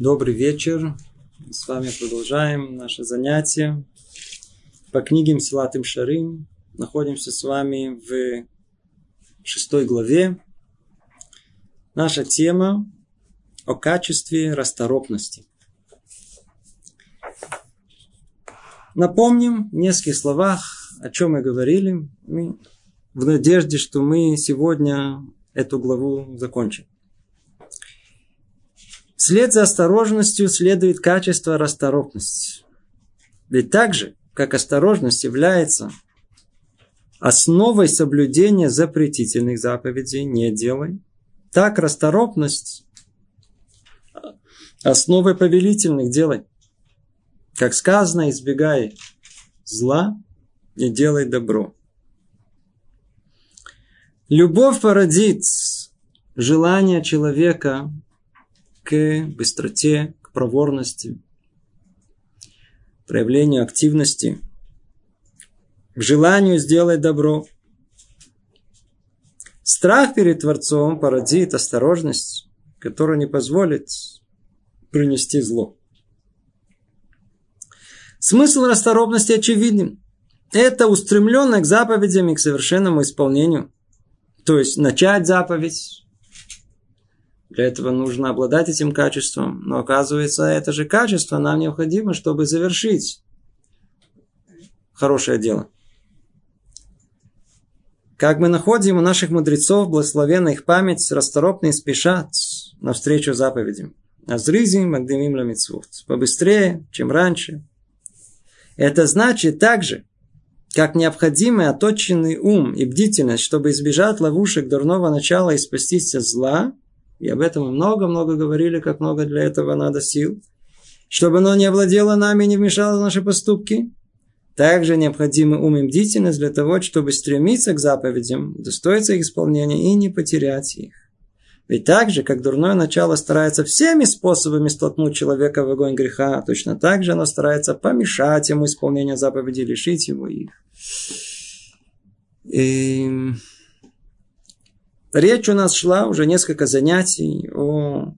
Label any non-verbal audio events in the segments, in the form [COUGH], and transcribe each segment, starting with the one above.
Добрый вечер. С вами продолжаем наше занятие по книге Мсилатым Шарим. Находимся с вами в шестой главе. Наша тема о качестве расторопности. Напомним в нескольких словах, о чем мы говорили, в надежде, что мы сегодня эту главу закончим. Вслед за осторожностью следует качество расторопности. Ведь так же, как осторожность является основой соблюдения запретительных заповедей «не делай», так расторопность основой повелительных «делай». Как сказано, избегай зла и делай добро. Любовь породит желание человека к быстроте, к проворности, проявлению активности, к желанию сделать добро. Страх перед Творцом породит осторожность, которая не позволит принести зло. Смысл расторопности очевиден. Это устремленно к заповедям и к совершенному исполнению. То есть начать заповедь, для этого нужно обладать этим качеством. Но оказывается, это же качество нам необходимо, чтобы завершить хорошее дело. Как мы находим у наших мудрецов, благословенна их память, расторопные спешат навстречу заповедям. Азризим, Магдемим Ламицвуд. Побыстрее, чем раньше. Это значит также, как необходимый оточенный ум и бдительность, чтобы избежать ловушек дурного начала и спастись от зла – и об этом мы много-много говорили, как много для этого надо сил. Чтобы оно не овладело нами и не вмешало в наши поступки. Также необходимы ум и бдительность для того, чтобы стремиться к заповедям, достоиться их исполнения и не потерять их. Ведь так же, как дурное начало старается всеми способами столкнуть человека в огонь греха, точно так же оно старается помешать ему исполнению заповедей, лишить его их. И Речь у нас шла уже несколько занятий о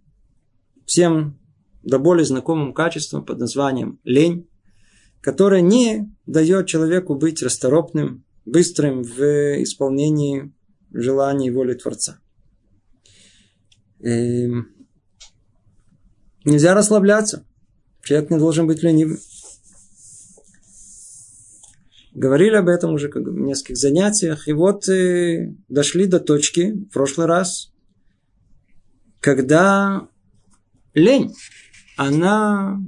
всем до более знакомым качествам под названием лень, которое не дает человеку быть расторопным, быстрым в исполнении желаний и воли Творца. И эм, нельзя расслабляться. Человек не должен быть ленивым. Говорили об этом уже как в нескольких занятиях. И вот э, дошли до точки в прошлый раз, когда лень, она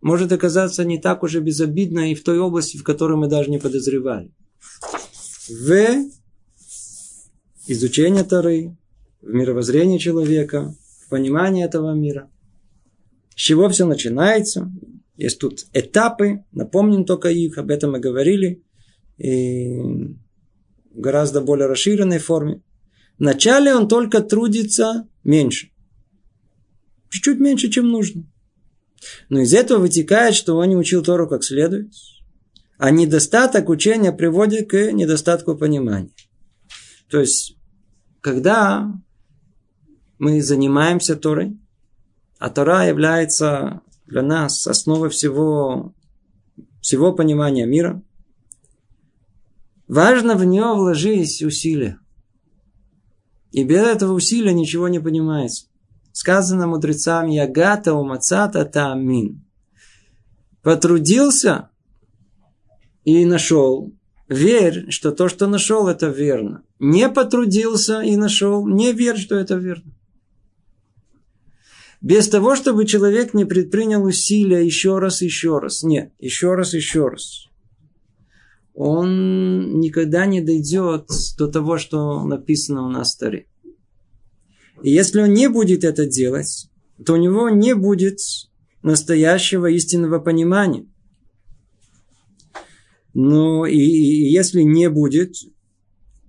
может оказаться не так уже безобидной и в той области, в которой мы даже не подозревали. В изучении Тары, в мировоззрении человека, в понимании этого мира. С чего все начинается? Есть тут этапы, напомним только их, об этом мы говорили, и в гораздо более расширенной форме. Вначале он только трудится меньше. Чуть-чуть меньше, чем нужно. Но из этого вытекает, что он не учил Тору как следует. А недостаток учения приводит к недостатку понимания. То есть, когда мы занимаемся Торой, а Тора является для нас основа всего, всего понимания мира. Важно в нее вложить усилия. И без этого усилия ничего не понимается. Сказано мудрецами «Ягата умацата таамин». Потрудился и нашел. Верь, что то, что нашел, это верно. Не потрудился и нашел. Не верь, что это верно без того, чтобы человек не предпринял усилия еще раз, еще раз. Нет, еще раз, еще раз. Он никогда не дойдет до того, что написано у нас в Таре. И если он не будет это делать, то у него не будет настоящего истинного понимания. Но и, и если не будет,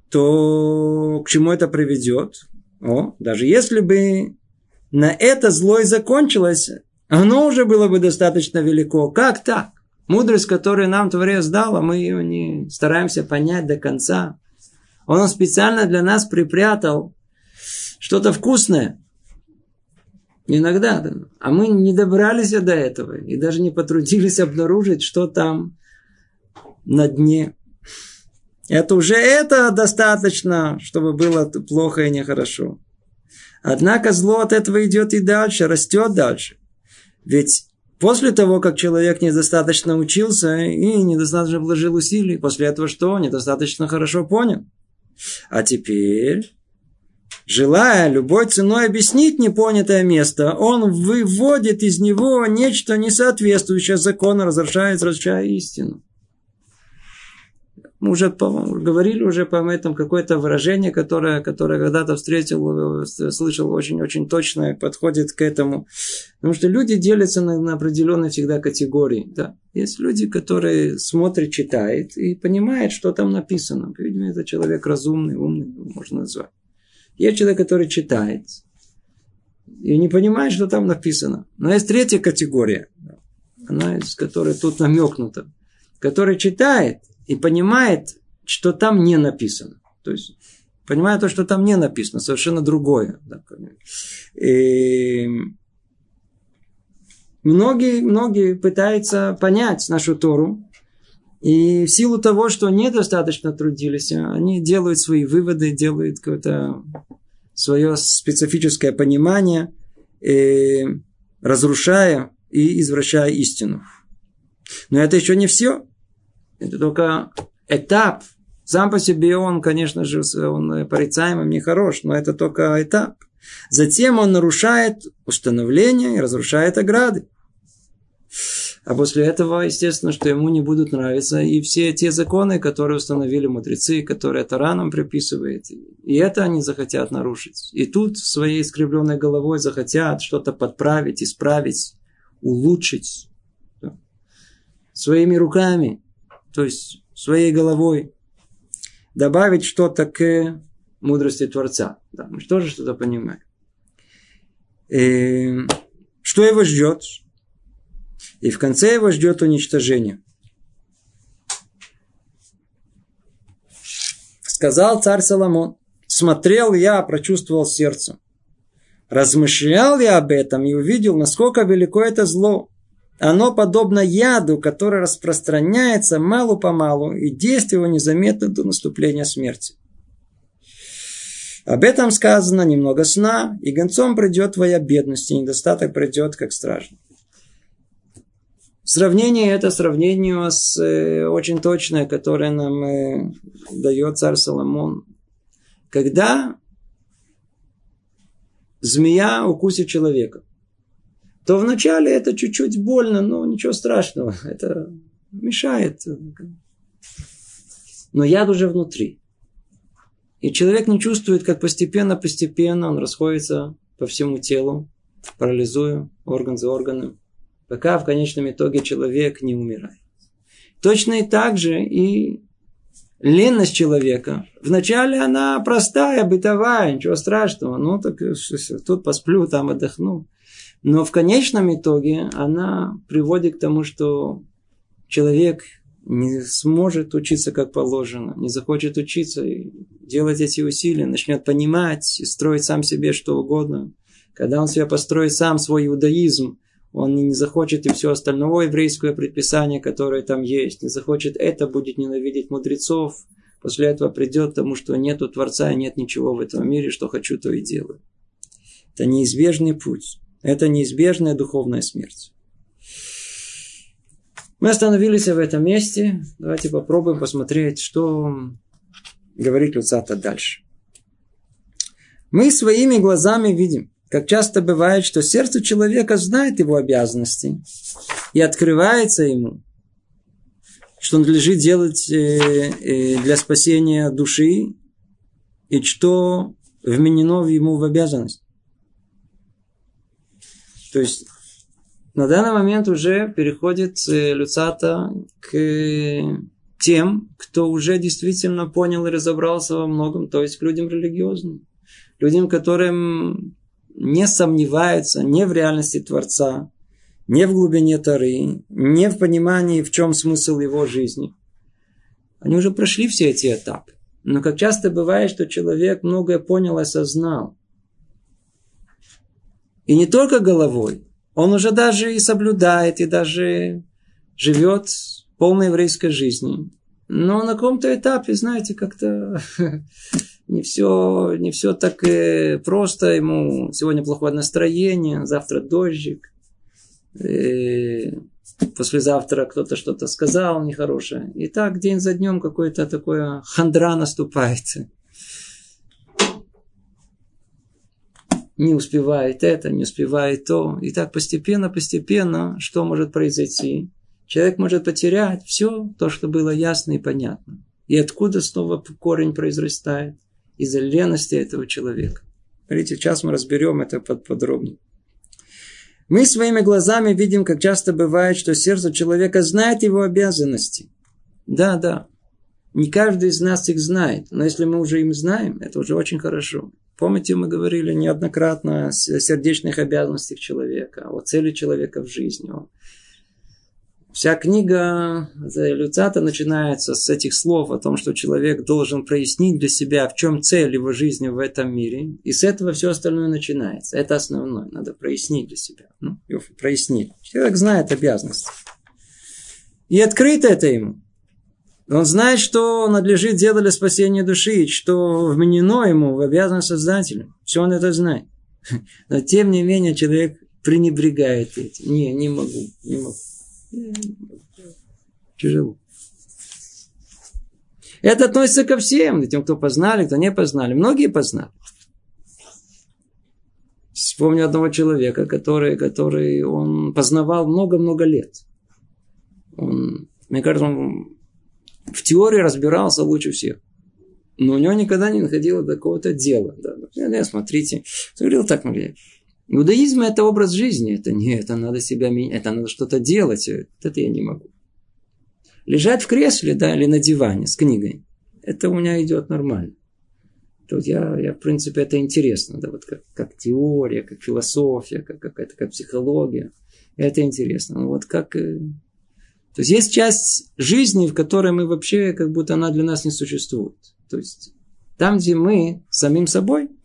то к чему это приведет? О, даже если бы на это зло и закончилось, оно уже было бы достаточно велико. Как так? Мудрость, которую нам Творец дал, а мы ее не стараемся понять до конца. Он специально для нас припрятал что-то вкусное. Иногда, да. А мы не добрались до этого и даже не потрудились обнаружить, что там на дне. Это уже это достаточно, чтобы было плохо и нехорошо. Однако зло от этого идет и дальше, растет дальше. Ведь после того, как человек недостаточно учился и недостаточно вложил усилий, после этого что? Недостаточно хорошо понял. А теперь, желая любой ценой объяснить непонятое место, он выводит из него нечто несоответствующее закону, разрушает, разрушая истину. Мы уже говорили уже по этом какое-то выражение, которое, которое когда-то встретил, слышал очень-очень точно, подходит к этому. Потому что люди делятся на, на определенные всегда категории. Да. Есть люди, которые смотрят, читают и понимают, что там написано. Видимо, это человек разумный, умный, можно назвать. Есть человек, который читает и не понимает, что там написано. Но есть третья категория, она из которой тут намекнута, который читает – и понимает, что там не написано. То есть, понимает то, что там не написано, совершенно другое. И многие, многие пытаются понять нашу Тору, и в силу того, что недостаточно трудились, они делают свои выводы, делают какое-то свое специфическое понимание, и разрушая и извращая истину. Но это еще не все. Это только этап. Сам по себе он, конечно же, он порицаемым не хорош, но это только этап. Затем он нарушает установление и разрушает ограды. А после этого, естественно, что ему не будут нравиться и все те законы, которые установили мудрецы, которые Тара нам приписывает. И это они захотят нарушить. И тут своей искривленной головой захотят что-то подправить, исправить, улучшить. Своими руками то есть своей головой, добавить что-то к мудрости Творца. Да, мы тоже что-то понимаем. И что его ждет? И в конце его ждет уничтожение. Сказал царь Соломон, смотрел я, прочувствовал сердцем. Размышлял я об этом и увидел, насколько велико это зло. Оно подобно яду, который распространяется малу-помалу, и действие его незаметно до наступления смерти. Об этом сказано немного сна, и гонцом придет твоя бедность, и недостаток придет, как стражник. Сравнение это сравнение с э, очень точное, которое нам э, дает царь Соломон. Когда змея укусит человека – то вначале это чуть-чуть больно, но ничего страшного. [LAUGHS] Это мешает. Но яд уже внутри. И человек не чувствует, как постепенно-постепенно он расходится по всему телу, парализуя орган за органом, пока в конечном итоге человек не умирает. Точно и так же и ленность человека. Вначале она простая, бытовая, ничего страшного. Ну, так тут посплю, там отдохну. Но в конечном итоге она приводит к тому, что человек не сможет учиться как положено, не захочет учиться делать эти усилия, начнет понимать и строить сам себе что угодно. Когда он себя построит сам свой иудаизм, он не захочет и все остальное еврейское предписание, которое там есть, не захочет это, будет ненавидеть мудрецов. После этого придет к тому, что нету Творца и нет ничего в этом мире, что хочу, то и делаю. Это неизбежный путь. Это неизбежная духовная смерть. Мы остановились в этом месте. Давайте попробуем посмотреть, что говорит Люцата дальше. Мы своими глазами видим, как часто бывает, что сердце человека знает его обязанности и открывается ему, что надлежит делать э, э, для спасения души и что вменено ему в обязанность. То есть на данный момент уже переходит э, Люцата к тем, кто уже действительно понял и разобрался во многом, то есть к людям религиозным, людям, которым не сомневаются не в реальности Творца, не в глубине Тары, не в понимании, в чем смысл его жизни. Они уже прошли все эти этапы. Но как часто бывает, что человек многое понял и осознал – И не только головой. Он уже даже и соблюдает, и даже живет полной еврейской жизнью. Но на каком-то этапе, знаете, как-то [LAUGHS] не все, не все так просто. Ему сегодня плохое настроение, завтра дождик. И послезавтра кто-то что-то сказал нехорошее. И так день за днем какое-то такое хандра наступает. Не успевает это, не успевает то. И так постепенно, постепенно, что может произойти? Человек может потерять все то, что было ясно и понятно. И откуда снова корень произрастает? Из-за лености этого человека. Смотрите, сейчас мы разберем это подробнее. Мы своими глазами видим, как часто бывает, что сердце человека знает его обязанности. Да, да. Не каждый из нас их знает. Но если мы уже им знаем, это уже очень хорошо. Помните, мы говорили неоднократно о сердечных обязанностях человека, о цели человека в жизни, Вся книга Люцата начинается с этих слов о том, что человек должен прояснить для себя, в чем цель его жизни в этом мире. И с этого все остальное начинается. Это основное. Надо прояснить для себя. Ну, прояснить. Человек знает обязанности. И открыто это ему. Он знает, что надлежит делать для спасения души, что вменено ему в обязанность Создателя. Все он это знает. [LAUGHS] Но тем не менее человек пренебрегает этим. Не, не могу, не могу. Тяжело. Это относится ко всем, тем, кто познали, кто не познали. Многие познали. Вспомню одного человека, который, который он познавал много-много лет. Он, мне кажется, он в теории разбирался лучше всех. Но у него никогда не находило до какого-то дела. Да. Ну, смотрите, говорил так, Мария, Иудаизм – это образ жизни. Это не, это надо себя менять, это надо что-то делать. Это я не могу. Лежать в кресле, да, или на диване с книгой. Это у меня идет нормально. Тут я, я, в принципе, это интересно, да, вот как, как теория, как философия, как какая-то как психология. Это интересно. Но вот как... То есть есть часть жизни, в которой мы вообще, как будто она для нас не существует. То есть там, где мы самим собой –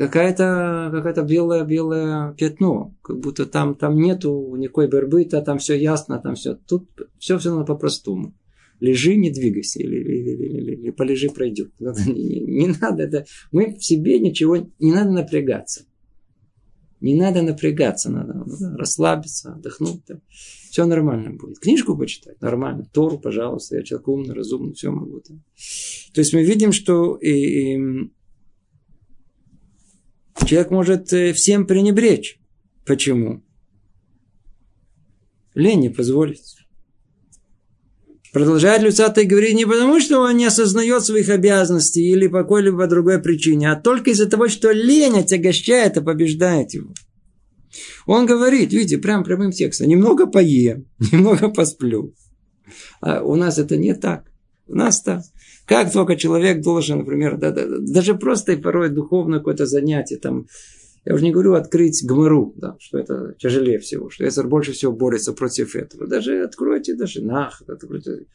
какая-то какая белое-белое пятно. Как будто там, там нету никакой борьбы-то, там все ясно, там все. Тут все все надо по-простому. Лежи, не двигайся, или, или, или, или, или полежи, пройдет. [LAUGHS] Не, не, не надо, это, мы в себе ничего, не надо напрягаться. Не надо напрягаться, надо, надо расслабиться, отдохнуть. Да. Все нормально будет. Книжку почитать, нормально. Тору, пожалуйста, я человек умный, разумный, все могу. Да. То есть мы видим, что и, и, Человек может э, всем пренебречь. Почему? Лень не позволит. Продолжает Люцатый говорить не потому, что он не осознает своих обязанностей или по какой-либо другой причине, а только из-за того, что лень отягощает и побеждает его. Он говорит, видите, прям прямым текстом, немного поем, [LAUGHS] немного посплю. А у нас это не так. У нас так. Как только человек должен, например, да, да, даже просто и порой духовное какое-то занятие, там, я уже не говорю открыть гмару, да, что это тяжелее всего, что Эзер больше всего борется против этого. Даже откройте, даже нах, откройте.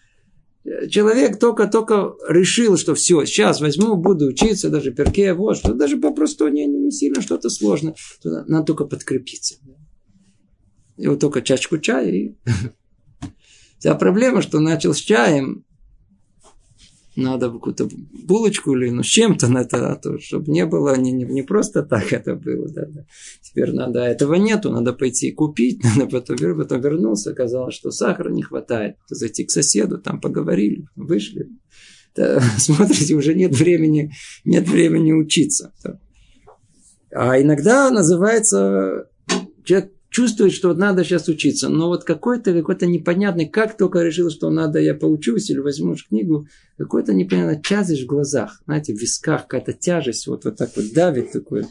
Человек только-только решил, что все, сейчас возьму, буду учиться, даже перке, вот, что даже попросту не, не сильно что-то сложно. Надо только подкрепиться. И вот только чашку чая и... [LAUGHS] Вся проблема, что начал с чаем, надо какую-то булочку или ну, с чем-то на это, а то, чтобы не было, не, не, не просто так это было. Да, да. Теперь надо, этого нету, надо пойти купить, [LAUGHS] надо потом, потом вернулся, оказалось, что сахара не хватает. Зайти к соседу, там поговорили, вышли. Да, [LAUGHS] смотрите, уже нет времени, нет времени учиться. А иногда называется человек чувствует, что вот надо сейчас учиться, но вот какой-то какой-то непонятный, как только решил, что надо, я поучусь или возьму книгу, какой-то непонятный тязишь в глазах, знаете, в висках какая-то тяжесть, вот, вот так вот давит такое,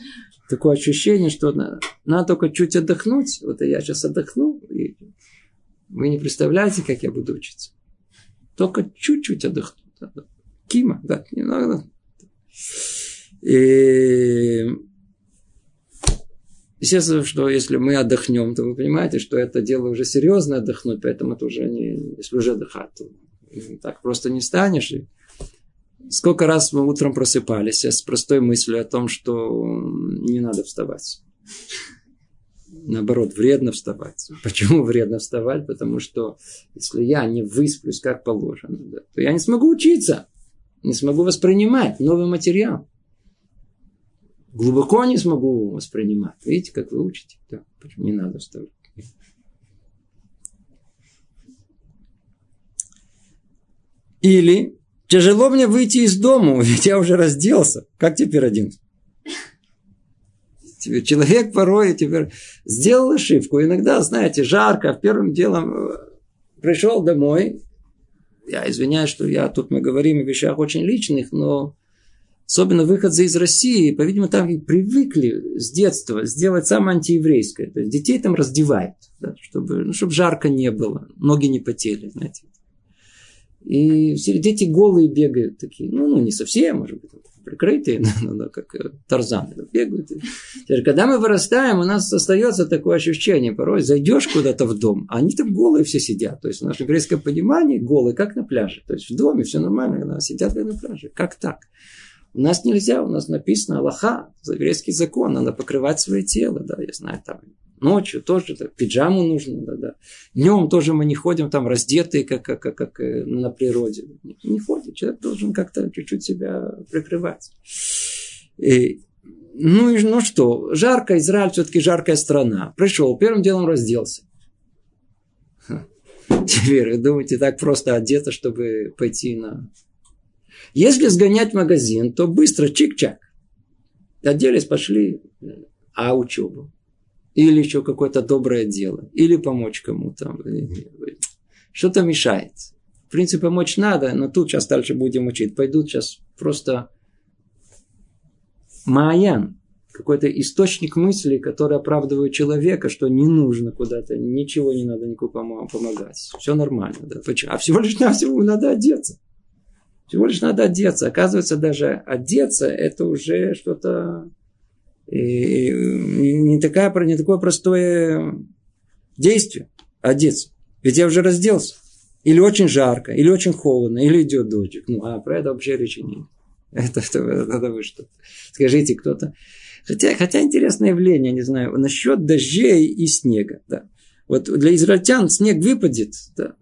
такое ощущение, что надо, надо только чуть отдохнуть, вот я сейчас отдохну, и вы не представляете, как я буду учиться. Только чуть-чуть отдохну. Кима, да, немного. И Естественно, что если мы отдохнем, то вы понимаете, что это дело уже серьезно отдохнуть, поэтому это уже не, если уже отдыхать, то так просто не станешь. И Сколько раз мы утром просыпались с простой мыслью о том, что не надо вставать. Наоборот, вредно вставать. Почему вредно вставать? Потому что если я не высплюсь как положено, да, то я не смогу учиться, не смогу воспринимать новый материал. Глубоко не смогу воспринимать. Видите, как вы учите? Да, не надо вставать? Или тяжело мне выйти из дома, [LAUGHS] ведь я уже разделся. Как теперь один? Человек порой теперь сделал ошибку. Иногда, знаете, жарко. Первым делом э, пришел домой. Я извиняюсь, что я тут мы говорим о вещах очень личных, но особенно выходцы из России, по-видимому, там привыкли с детства сделать самое антиеврейское. То есть детей там раздевают, да, чтобы, ну, чтобы жарко не было, ноги не потели, знаете. И все дети голые бегают такие. Ну, ну не совсем, может быть, прикрытые, [LAUGHS] но, но, как э, тарзаны бегают. Когда мы вырастаем, у нас остается такое ощущение. Порой зайдешь куда-то в дом, а они там голые все сидят. То есть, в нашем еврейском понимании голые, как на пляже. То есть, в доме все нормально, когда сидят как на пляже. Как так? У нас нельзя, у нас написано Аллаха, еврейский закон, надо покрывать свое тело, да, я знаю, там Ночью тоже да, пиджаму нужно. Да, да. Днем тоже мы не ходим там раздетые, как, как, как, как э, на природе. Не, не ходим. Человек должен как-то чуть-чуть себя прикрывать. И, ну и ну что, жарко, Израиль все-таки жаркая страна. Пришел, первым делом разделся. Теперь вы думаете, так просто одето, чтобы пойти на... Если сгонять в магазин, то быстро чик-чак. Оделись, пошли. А учебу? или еще какое-то доброе дело, или помочь кому-то. Что-то мешает. В принципе, помочь надо, но тут сейчас дальше будем учить. Пойдут сейчас просто Маян, какой-то источник мысли, который оправдывает человека, что не нужно куда-то, ничего не надо никому помогать. Все нормально. Да? А всего лишь навсего надо одеться. Всего лишь надо одеться. Оказывается, даже одеться это уже что-то и не, такая, не такое простое действие одеться. Ведь я уже разделся. Или очень жарко, или очень холодно, или идет дождик. Ну, а про это вообще речи нет. Это, это, это вы что? Скажите, кто-то... Хотя, хотя интересное явление, не знаю, насчет дождей и снега. Да. Вот для израильтян снег выпадет, да,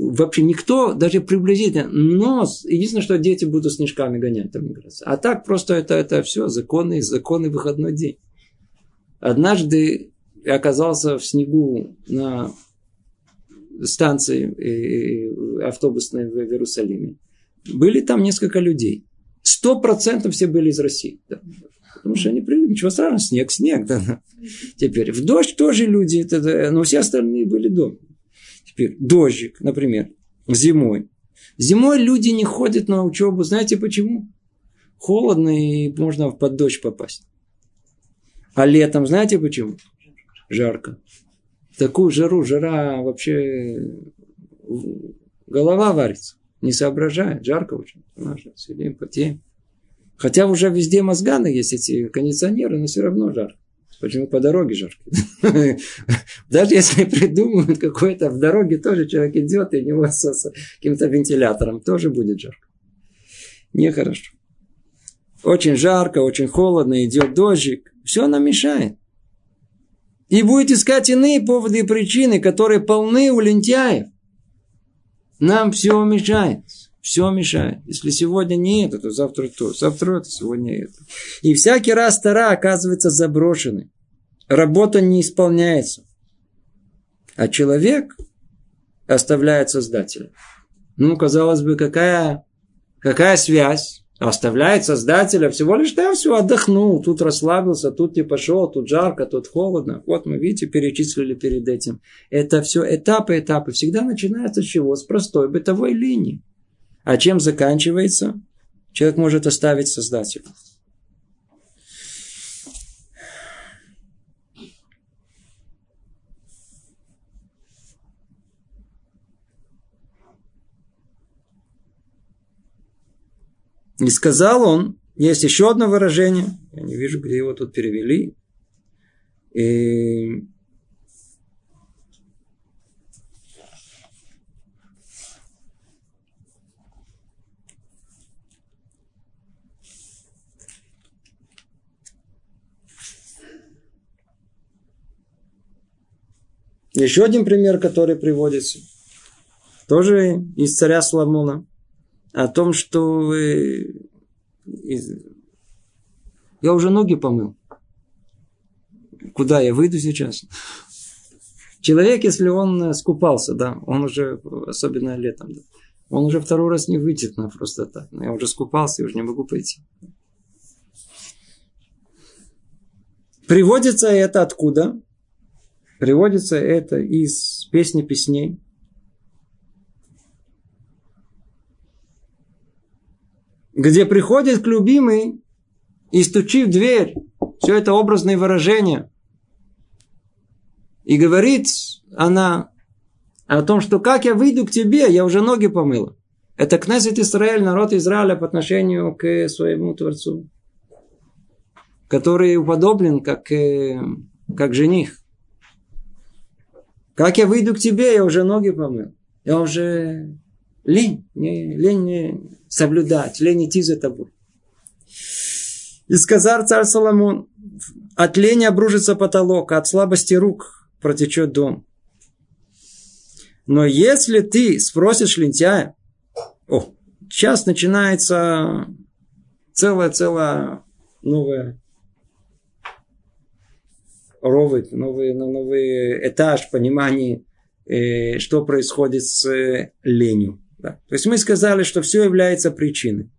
вообще никто, даже приблизительно, но единственное, что дети будут снежками гонять там играться. А так просто это, это все законы, законы выходной день. Однажды я оказался в снегу на станции автобусной в Иерусалиме. Были там несколько людей. Сто процентов все были из России. Да. Потому что они привыкли, ничего страшного, снег, снег. Да. Теперь в дождь тоже люди, но все остальные были дома. Теперь дождик, например, зимой. Зимой люди не ходят на учебу. Знаете почему? Холодно и можно под дождь попасть. А летом знаете почему? Жарко. В такую жару, жара вообще голова варится. Не соображает. Жарко очень. Сидим, потеем. Хотя уже везде мозганы есть эти кондиционеры, но все равно жарко. Почему по дороге жарко? [LAUGHS] Даже если придумают какое-то, в дороге тоже человек идет, и у него с каким-то вентилятором тоже будет жарко. Нехорошо. Очень жарко, очень холодно, идет дождик. Все нам мешает. И будет искать иные поводы и причины, которые полны у лентяев. Нам все мешает. Все мешает. Если сегодня не это, то завтра то. Завтра это, сегодня это. И всякий раз стара оказывается заброшенной. Работа не исполняется. А человек оставляет Создателя. Ну, казалось бы, какая, какая связь? Оставляет Создателя всего лишь там все отдохнул, тут расслабился, тут не пошел, тут жарко, тут холодно. Вот мы, видите, перечислили перед этим. Это все этапы, этапы. Всегда начинается с чего? С простой бытовой линии. А чем заканчивается? Человек может оставить Создателя. И сказал он, есть еще одно выражение, я не вижу, где его тут перевели. И Еще один пример, который приводится, тоже из царя Соломона, о том, что я уже ноги помыл. Куда я выйду сейчас? Человек, если он скупался, да, он уже, особенно летом, да, он уже второй раз не выйдет на просто так. Я уже скупался, я уже не могу пойти. Приводится это откуда? Приводится это из песни песней. Где приходит к любимой и стучит в дверь. Все это образные выражения. И говорит она о том, что как я выйду к тебе, я уже ноги помыла. Это Кнессет Израиль, народ Израиля по отношению к своему Творцу который уподоблен как, э, как жених. Как я выйду к тебе, я уже ноги помыл. Я уже лень, не, лень не соблюдать, лень идти за тобой. И сказал царь Соломон, от лени обружится потолок, а от слабости рук протечет дом. Но если ты спросишь лентяя, о, сейчас начинается целая-целая новая ровит, новый, новый этаж понимания, э, что происходит с э, ленью. Да. То есть мы сказали, что все является причиной.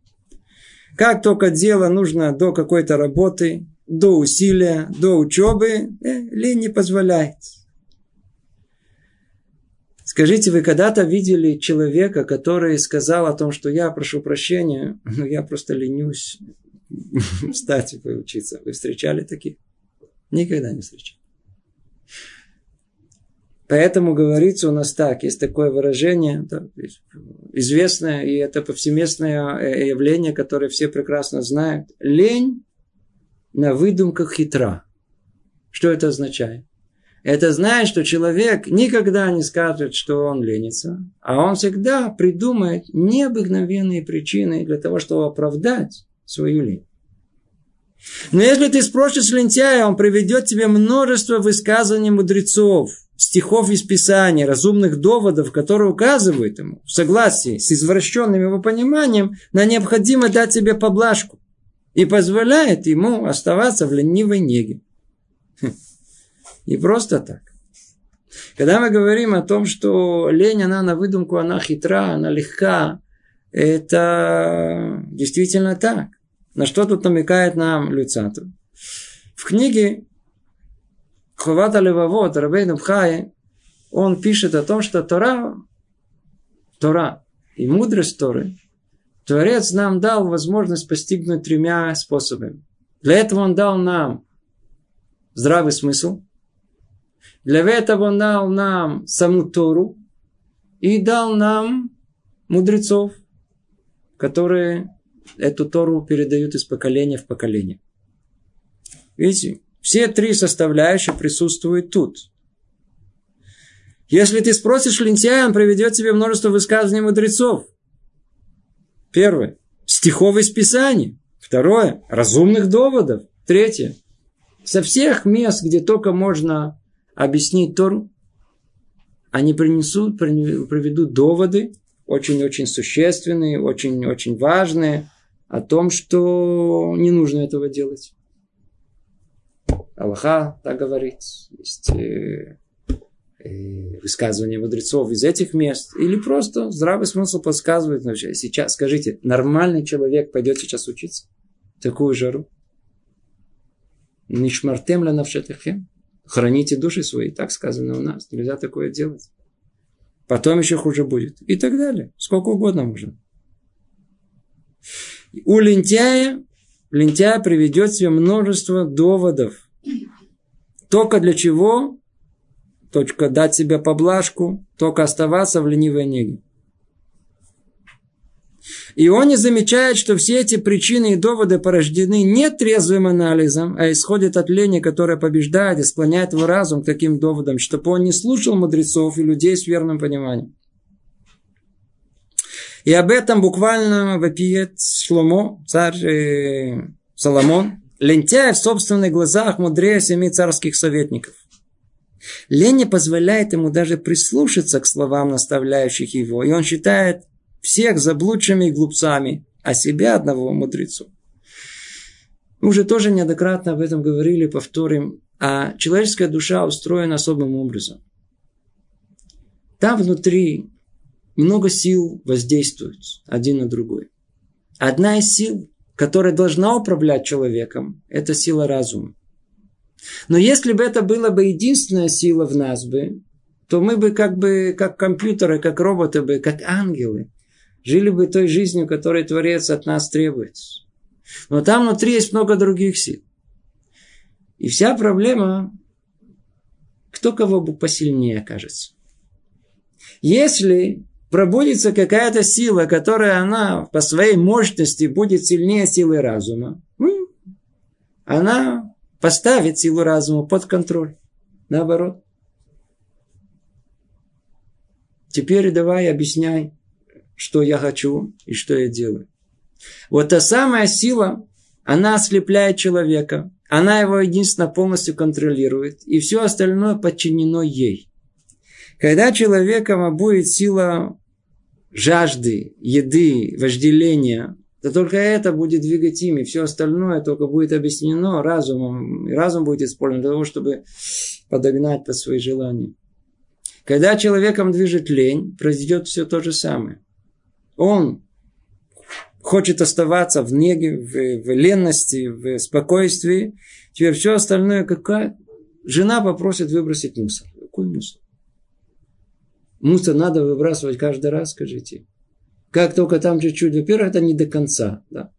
Как только дело нужно до какой-то работы, до усилия, до учебы, э, лень не позволяет. Скажите, вы когда-то видели человека, который сказал о том, что я прошу прощения, но я просто ленюсь [LAUGHS] встать и поучиться. Вы встречали таких? Никогда не встречал. Поэтому говорится у нас так, есть такое выражение, да, известное, и это повсеместное э, явление, которое все прекрасно знают. Лень на выдумках хитра. Что это означает? Это значит, что человек никогда не скажет, что он ленится, а он всегда придумает необыкновенные причины для того, чтобы оправдать свою лень. Но если ты спросишь лентяя, он приведет тебе множество высказаний мудрецов, стихов из Писания, разумных доводов, которые указывают ему, в согласии с извращенным его пониманием, на необходимо дать тебе поблажку и позволяет ему оставаться в ленивой неге. И просто так. Когда мы говорим о том, что лень, она на выдумку, она хитра, она легка, это действительно так. На что тут намекает нам Люцату? В книге Ховата Левавод Рабейну Бхае он пишет о том, что Тора, Тора и мудрость Торы Творец нам дал возможность постигнуть тремя способами. Для этого он дал нам здравый смысл. Для этого он дал нам саму Тору. И дал нам мудрецов, которые эту Тору передают из поколения в поколение. Видите, все три составляющие присутствуют тут. Если ты спросишь лентяя, он приведет тебе множество высказаний мудрецов. Первое. Стихов из Писания. Второе. Разумных доводов. Третье. Со всех мест, где только можно объяснить Тору, они принесут, приведут доводы, очень-очень существенные, очень-очень важные, о том, что не нужно этого делать. Аллаха так говорит. Есть э, э, высказывания мудрецов из этих мест. Или просто здравый смысл подсказывает. Сейчас, скажите, нормальный человек пойдет сейчас учиться? Такую жару? Нишмартем ля навшетахем. Храните души свои, так сказано у нас. Нельзя такое делать. Потом еще хуже будет. И так далее. Сколько угодно можно. У лентяя, лентяя приведет себе множество доводов. Только для чего? Только дать себе поблажку, только оставаться в ленивой неге. И он не замечает, что все эти причины и доводы порождены не трезвым анализом, а исходят от лени, которая побеждает и склоняет его разум к таким доводам, чтобы он не слушал мудрецов и людей с верным пониманием. И об этом буквально вопиет Шломо, царь э, Соломон. Лентяй в собственных глазах мудрее семи царских советников. Лень не позволяет ему даже прислушаться к словам, наставляющих его, и он считает всех заблудшими глупцами, а себя одного мудрецом. Мы уже тоже неоднократно об этом говорили, повторим. А человеческая душа устроена особым образом. Там внутри много сил воздействуют один на другой. Одна из сил, которая должна управлять человеком, это сила разума. Но если бы это была бы единственная сила в нас бы, то мы бы как бы, как компьютеры, как роботы бы, как ангелы, жили бы той жизнью, которой Творец от нас требует. Но там внутри есть много других сил. И вся проблема, кто кого бы посильнее окажется. Если пробудится какая-то сила, которая она по своей мощности будет сильнее силы разума, она поставит силу разума под контроль. Наоборот. Теперь давай объясняй, что я хочу и что я делаю. Вот та самая сила, она ослепляет человека. Она его единственно полностью контролирует. И все остальное подчинено ей. Когда человеком будет сила жажды, еды, вожделения, то только это будет двигать ими. Все остальное только будет объяснено разумом. И разум будет использован для того, чтобы подогнать под свои желания. Когда человеком движет лень, произойдет все то же самое. Он хочет оставаться в неге, в, в ленности, в спокойствии. Теперь все остальное какая? Жена попросит выбросить мусор. Какой мусор? Мусор надо выбрасывать каждый раз, скажите. Как только там чуть-чуть. Во-первых, это не до конца. Да?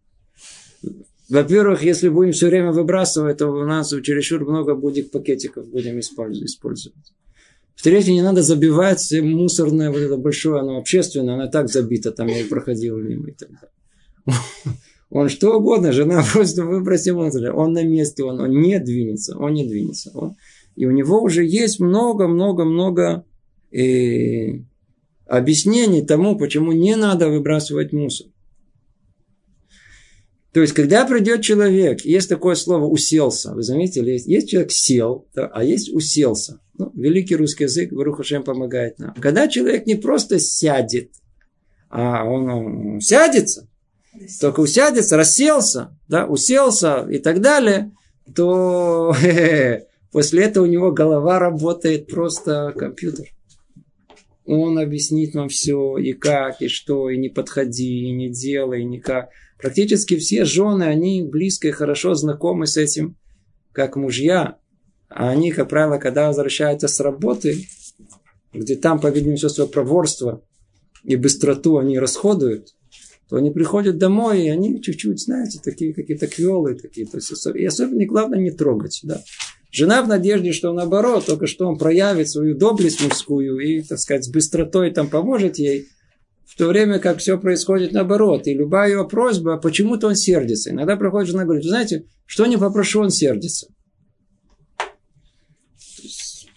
Во-первых, если будем все время выбрасывать, то у нас чересчур много будет пакетиков будем использовать. В-третьих, не надо забивать мусорное, вот это большое, оно общественное, оно так забито, там я проходил мимо и так далее. [LAUGHS] Он что угодно, жена [LAUGHS] просто выбросила мусор. Он на месте, он, он не двинется, он не двинется. Он, и у него уже есть много-много-много э, объяснений тому, почему не надо выбрасывать мусор. То есть, когда придет человек, есть такое слово «уселся». Вы заметили, есть, есть человек сел, да, а есть «уселся». Ну, великий русский язык, Барухашем помогает нам. Когда человек не просто сядет, а он, он сядется, только усядется, расселся, да, уселся и так далее, то [LAUGHS] после этого у него голова работает просто компьютер. Он объяснит вам все, и как, и что, и не подходи, и не делай, и никак. Практически все жены, они близко и хорошо знакомы с этим, как мужья. А они, как правило, когда возвращаются с работы, где там, по-видимому, все свое проворство и быстроту они расходуют, то они приходят домой, и они чуть-чуть, знаете, такие какие-то квелы такие. То есть, и особенно главное не трогать. Да. Жена в надежде, что наоборот, только что он проявит свою доблесть мужскую и, так сказать, с быстротой там поможет ей – в то время как все происходит наоборот. И любая его просьба, почему-то он сердится. Иногда проходит жена и говорит, знаете, что не попрошу, он сердится.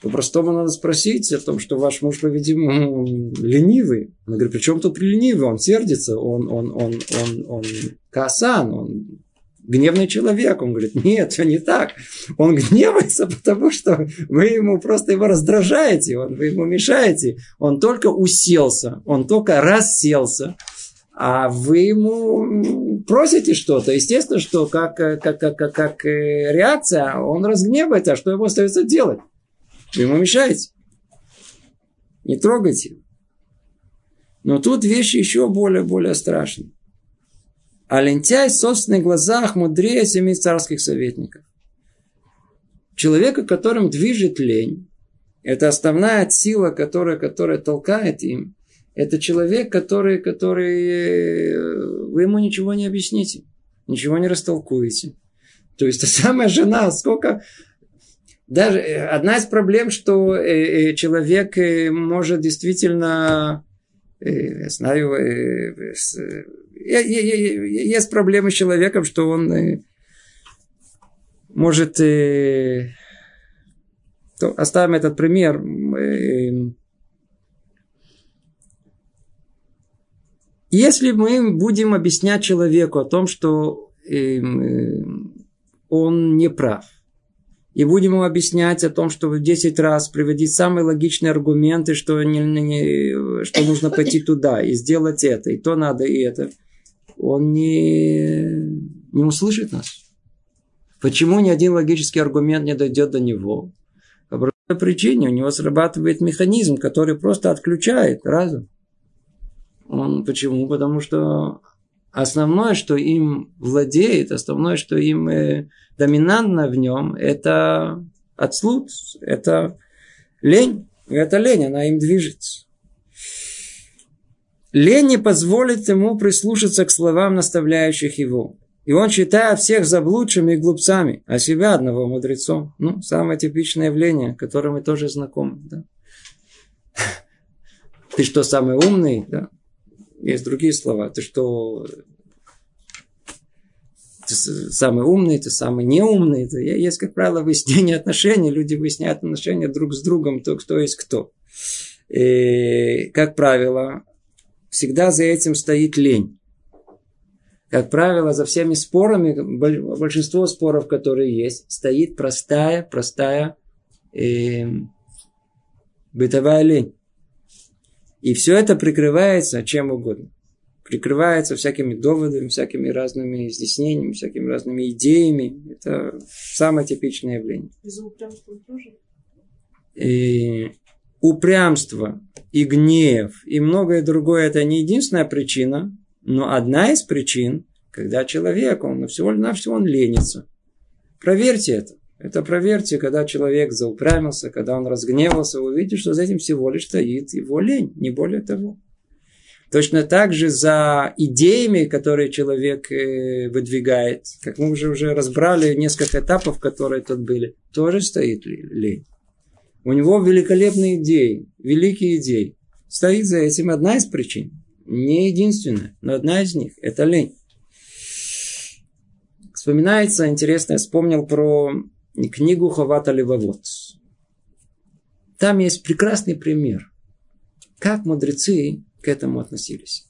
По-простому надо спросить о том, что ваш муж, по-видимому, ленивый. Она говорит, при чем тут ленивый? Он сердится, он, он, он, он, он касан, он гневный человек. Он говорит, нет, все не так. Он гневается, [LAUGHS] потому что вы ему просто его раздражаете, вы ему мешаете. Он только уселся, он только расселся, а вы ему просите что-то. Естественно, что как, как, как, как, как реакция, он разгневается, а что ему остается делать? Вы ему мешаете. Не трогайте. Но тут вещи еще более, более страшные. А лентяй в собственных глазах мудрее семи царских советников. Человека, которым движет лень, это основная сила, которая, которая толкает им. Это человек, который, который э, вы ему ничего не объясните, ничего не растолкуете. То есть, та самая жена, сколько... Даже э, одна из проблем, что э, человек может действительно, я знаю, есть проблемы с человеком, что он э, может... Э, то оставим этот пример. Э, если мы будем объяснять человеку о том, что он не прав, и будем ему объяснять о том, что в 10 раз приводить самые логичные аргументы, что, не, не, что нужно пойти туда и сделать это, и то надо, и это, он не, не услышит нас. Почему ни один логический аргумент не дойдет до него? По простой причине у него срабатывает механизм, который просто отключает разум. Он, почему? Потому что основное, что им владеет, основное, что им э, доминантно в нем, это отслуд, это лень. И эта лень, она им движется. Лень не позволит ему прислушаться к словам, наставляющих его. И он считает всех заблудшими и глупцами, а себя одного мудрецом. Ну, самое типичное явление, которое мы тоже знакомы. Да? [LAUGHS] Ты что, самый умный? Да? Есть другие слова. Ты что, ты самый умный, ты самый неумный. Это есть, как правило, выяснение отношений. Люди выясняют отношения друг с другом, то кто есть кто. И, как правило, всегда за этим стоит лень как правило, за всеми спорами, большинство споров, которые есть, стоит простая, простая э, бытовая лень. И все это прикрывается чем угодно. Прикрывается всякими доводами, всякими разными изъяснениями, всякими разными идеями. Это самое типичное явление. И упрямство и гнев и многое другое это не единственная причина, но одна из причин, когда человек, он всего-навсего он ленится. Проверьте это. Это проверьте, когда человек заупрямился, когда он разгневался, вы увидите, что за этим всего лишь стоит его лень, не более того. Точно так же за идеями, которые человек э, выдвигает, как мы уже, уже разбрали несколько этапов, которые тут были, тоже стоит лень. У него великолепные идеи, великие идеи. Стоит за этим одна из причин. Не единственная, но одна из них – это лень. Вспоминается, интересно, я вспомнил про книгу Хавата Левовод. Там есть прекрасный пример, как мудрецы к этому относились.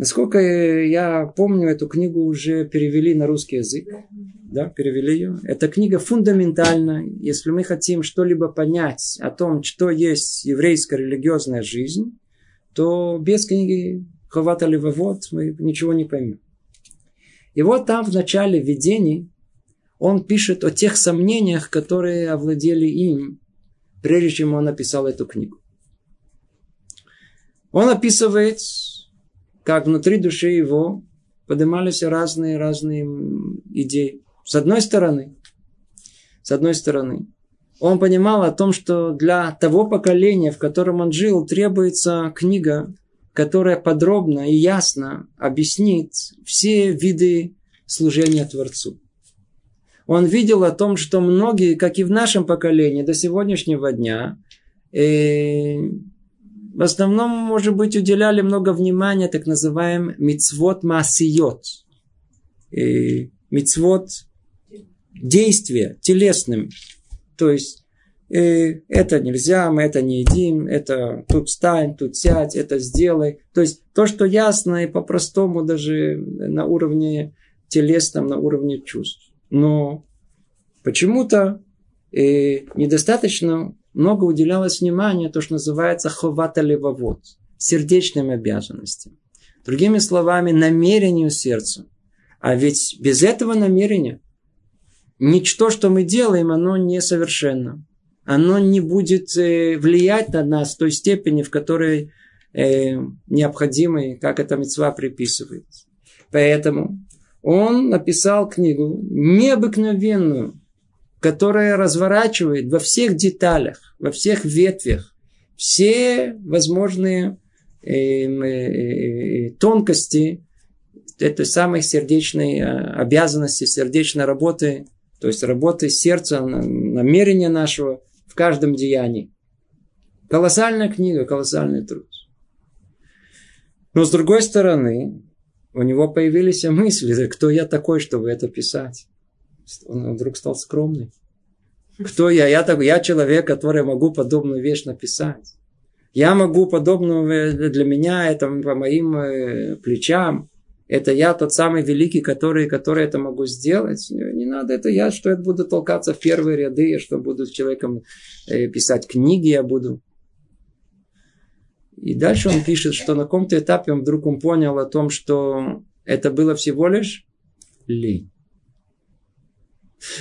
Насколько я помню, эту книгу уже перевели на русский язык. Да, перевели ее. Эта книга фундаментальна. Если мы хотим что-либо понять о том, что есть еврейская религиозная жизнь, то без книги Хавата Левовод мы ничего не поймем. И вот там в начале видений он пишет о тех сомнениях, которые овладели им, прежде чем он написал эту книгу. Он описывает, как внутри души его поднимались разные-разные идеи. С одной стороны, с одной стороны, он понимал о том, что для того поколения, в котором он жил, требуется книга, которая подробно и ясно объяснит все виды служения Творцу. Он видел о том, что многие, как и в нашем поколении до сегодняшнего дня, э, в основном, может быть, уделяли много внимания так называемым мицвод масиот. Э, мицвод действия телесным то есть э, это нельзя, мы это не едим, это тут встань, тут сядь, это сделай. То есть то, что ясно и по-простому даже на уровне телесном, на уровне чувств. Но почему-то э, недостаточно много уделялось внимания то, что называется ховата левовод, сердечным обязанностям. Другими словами, намерению сердца. А ведь без этого намерения ничто, что мы делаем, оно несовершенно. Оно не будет э, влиять на нас в той степени, в которой э, необходимо, как это мецва приписывает. Поэтому он написал книгу необыкновенную, которая разворачивает во всех деталях, во всех ветвях все возможные э, э, э тонкости этой самой сердечной обязанности, сердечной работы то есть работы сердца, намерения нашего в каждом деянии. Колоссальная книга, колоссальный труд. Но с другой стороны, у него появились мысли, кто я такой, чтобы это писать. Он вдруг стал скромный. Кто я? Я, такой, я человек, который могу подобную вещь написать. Я могу подобную, для меня это по моим э, плечам. это я тот самый великий, который, который это могу сделать. Не надо это я, что я буду толкаться в первые ряды, что буду с человеком э, писать книги, я буду. И дальше он пишет, что на каком-то этапе он вдруг он понял о том, что это было всего лишь лень.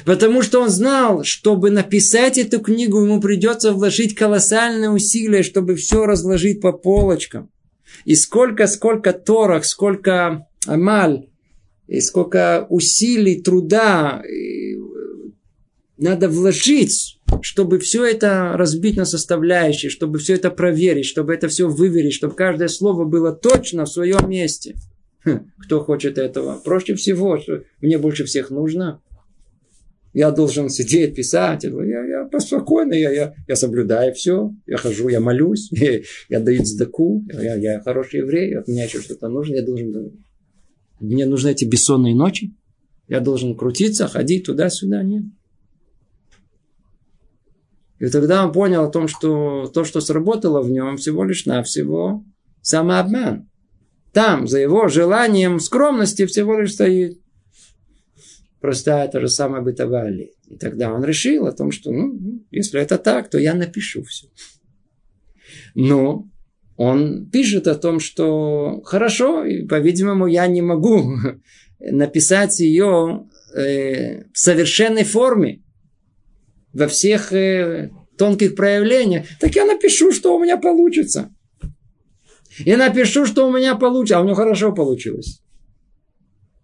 Потому что он знал, чтобы написать эту книгу, ему придется вложить колоссальные усилия, чтобы все разложить по полочкам. И сколько, сколько торах, сколько амаль, и сколько усилий, труда надо вложить, чтобы все это разбить на составляющие, чтобы все это проверить, чтобы это все выверить, чтобы каждое слово было точно в своем месте. Хм, кто хочет этого? Проще всего, что мне больше всех нужно. Я должен сидеть, писать. Я, я поспокойно, я, я, я соблюдаю все. Я хожу, я молюсь, [LAUGHS] я, я даю сдаку. Я, я хороший еврей, от меня еще что-то нужно. Я должен... Мне нужны эти бессонные ночи. Я должен крутиться, ходить туда-сюда. Нет. И тогда он понял о том, что то, что сработало в нем, всего лишь навсего самообман. Там, за его желанием скромности, всего лишь стоит простая та же самая бытовая лень. И тогда он решил о том, что, ну, если это так, то я напишу все. Но он пишет о том, что хорошо, и, по-видимому, я не могу [LAUGHS] написать ее э, в совершенной форме, во всех э, тонких проявлениях, так я напишу, что у меня получится. И напишу, что у меня получится. А у него хорошо получилось.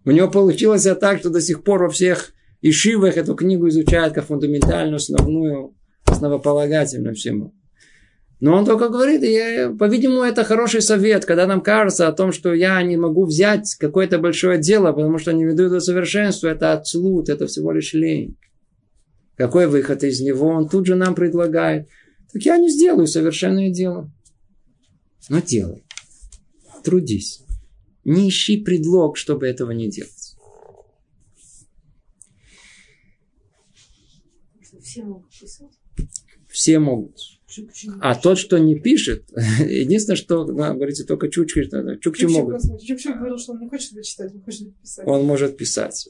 У него получилось так, что до сих пор во всех ишивах эту книгу изучают как фундаментальную, основную, основополагательную всему. Но он только говорит, и, по-видимому, это хороший совет, когда нам кажется о том, что я не могу взять какое-то большое дело, потому что не веду до совершенства, это отслуд, это всего лишь лень. Какой выход из него? Он тут же нам предлагает. Так я не сделаю совершенное дело. Но делай. Трудись. Не ищи предлог, чтобы этого не делать. Все могут писать? Все могут. А тот, что не пишет, [LAUGHS] единственное, что, да, говорите, только чучки, чукчи Чукчи могут. Чукчи говорил, что он не хочет читать, он хочет писать. Он может писать.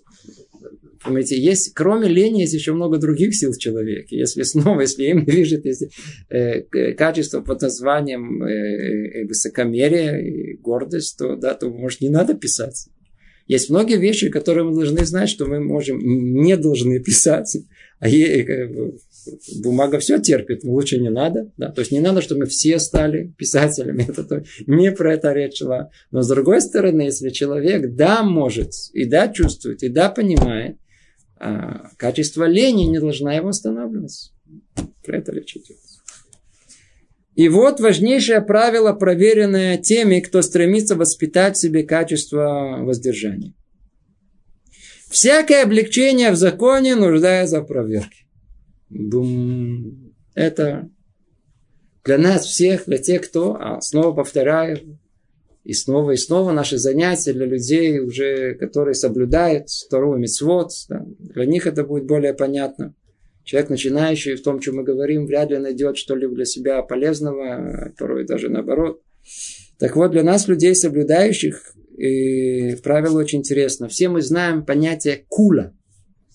Понимаете, есть, кроме лени, есть еще много других сил в человеке. Если снова, [LAUGHS] если им движет если, э, качество под названием э, э, высокомерие и гордость, то, да, то, может, не надо писать. Есть многие вещи, которые мы должны знать, что мы можем, не должны [LAUGHS] писать. А е, бумага все терпит, лучше не надо. Да? То есть не надо, чтобы мы все стали писателями. [LAUGHS] Это не про это речь шла. Но с другой стороны, если человек да может, и да чувствует, и да понимает, а качество лени не должна его останавливать. Про это речь идет. И вот важнейшее правило, проверенное теми, кто стремится воспитать в себе качество воздержания. Всякое облегчение в законе нуждается в проверке. Бум. Это для нас всех, для тех, кто, а снова повторяю, и снова и снова наши занятия для людей, уже, которые соблюдают вторую митцвот, да, для них это будет более понятно. Человек, начинающий в том, чем мы говорим, вряд ли найдет что-либо для себя полезного, порой даже наоборот. Так вот, для нас, людей, соблюдающих, и правило очень интересно. Все мы знаем понятие кула.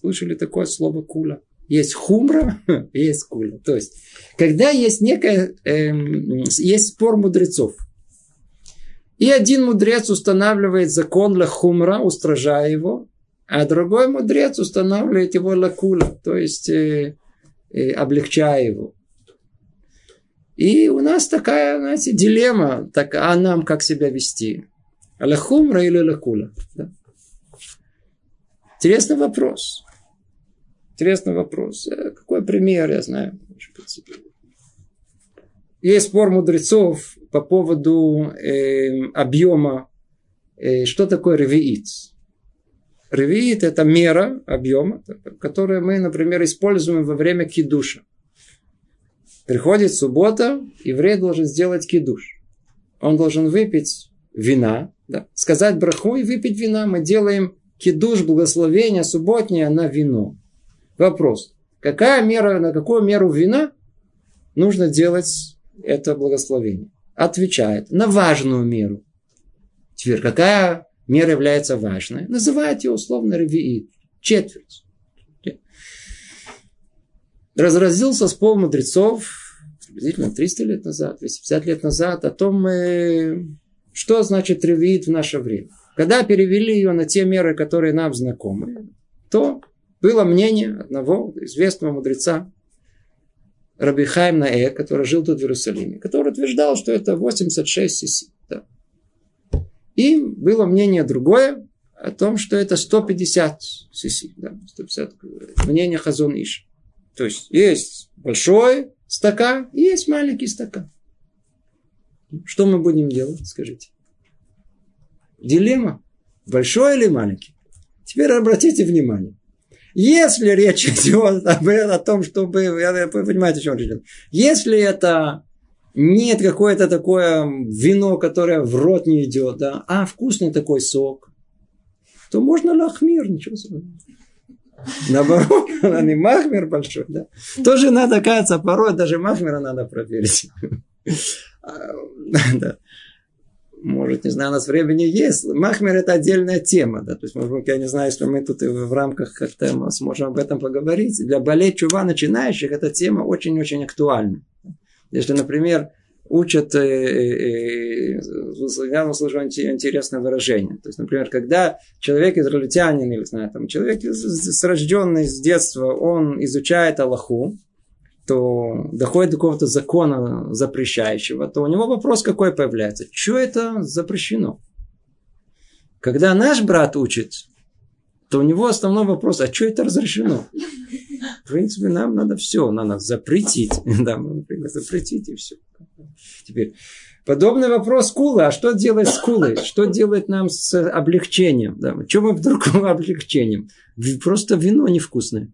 Слышали такое слово кула? Есть хумра, [LAUGHS] есть кула. То есть, когда есть некая, эм, есть спор мудрецов – и один мудрец устанавливает закон лахумра, устражая его, а другой мудрец устанавливает его лакула, то есть э, э, облегчая его. И у нас такая, знаете, дилемма, так, а нам как себя вести? Лахумра или лакула? Да? Интересный вопрос. Интересный вопрос. Э, какой пример, я знаю. Есть спор мудрецов, по поводу э, объема, э, что такое ревиит. Ревиит – это мера объема, которую мы, например, используем во время кидуша. Приходит суббота, еврей должен сделать кидуш. Он должен выпить вина, да, сказать браху и выпить вина. Мы делаем кидуш, благословение субботнее на вино. Вопрос. Какая мера, на какую меру вина нужно делать это благословение? Отвечает на важную меру. Теперь, какая мера является важной, называют ее условно ревиит, четверть. Разразился спор мудрецов приблизительно 300 лет назад, 250 лет назад о том, э, что значит ревиит в наше время. Когда перевели ее на те меры, которые нам знакомы, то было мнение одного известного мудреца, Раби Хайм Наэ, который жил тут в Иерусалиме, который утверждал, что это 86 сиси. Да. И было мнение другое о том, что это 150 сиси. Да, 150, мнение Хазон Иш. То есть есть большой стакан и есть маленький стакан. Что мы будем делать, скажите? Дилемма. Большой или маленький? Теперь обратите внимание. Если речь [LAUGHS] идет об, о том, чтобы... Вы понимаете, о чем речь идет. Если это нет какое-то такое вино, которое в рот не идет, да, а вкусный такой сок, то можно лахмир, ничего себе. Наоборот, [LAUGHS] а не махмер большой, да. Тоже надо, кажется, порой даже махмера надо проверить. [LAUGHS] А, да может, не знаю, у нас времени есть. Махмер это отдельная тема, да, то есть, может быть, я не знаю, если мы тут в рамках как-то сможем об этом поговорить. Для болеть чува начинающих эта тема очень-очень актуальна. Если, например, учат, э, э, э я услышал интересное выражение. То есть, например, когда человек израильтянин, или знаю, там, человек с рожденный с детства, он изучает Аллаху, то доходит до какого-то закона запрещающего, то у него вопрос какой появляется. Что это запрещено? Когда наш брат учит, то у него основной вопрос, а что это разрешено? В принципе, нам надо все, надо запретить. [LAUGHS] Да, запретить и все. Теперь, подобный вопрос кулы. А что делать с кулой? Что делать нам с облегчением? Да, что мы вдруг [LAUGHS] облегчением? Просто вино невкусное.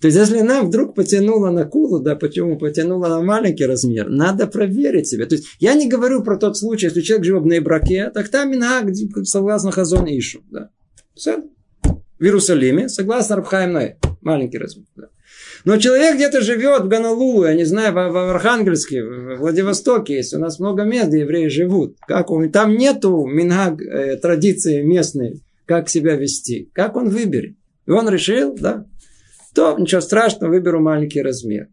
То есть, если нам вдруг потянуло на кулу, да, почему потянуло на маленький размер, надо проверить себя. То есть, я не говорю про тот случай, если человек живет в Нейбраке, так там инак, согласно Хазон Ишу. Да. Все. В Иерусалиме, согласно Рабхаим маленький размер. Да. Но человек где-то живет в Ганалулу, я не знаю, в, в Архангельске, в Владивостоке есть. У нас много мест, где евреи живут. Как он, там нету мингаг, э, традиции местной, как себя вести. Как он выберет? И он решил, да, то ничего страшного, выберу маленький размер.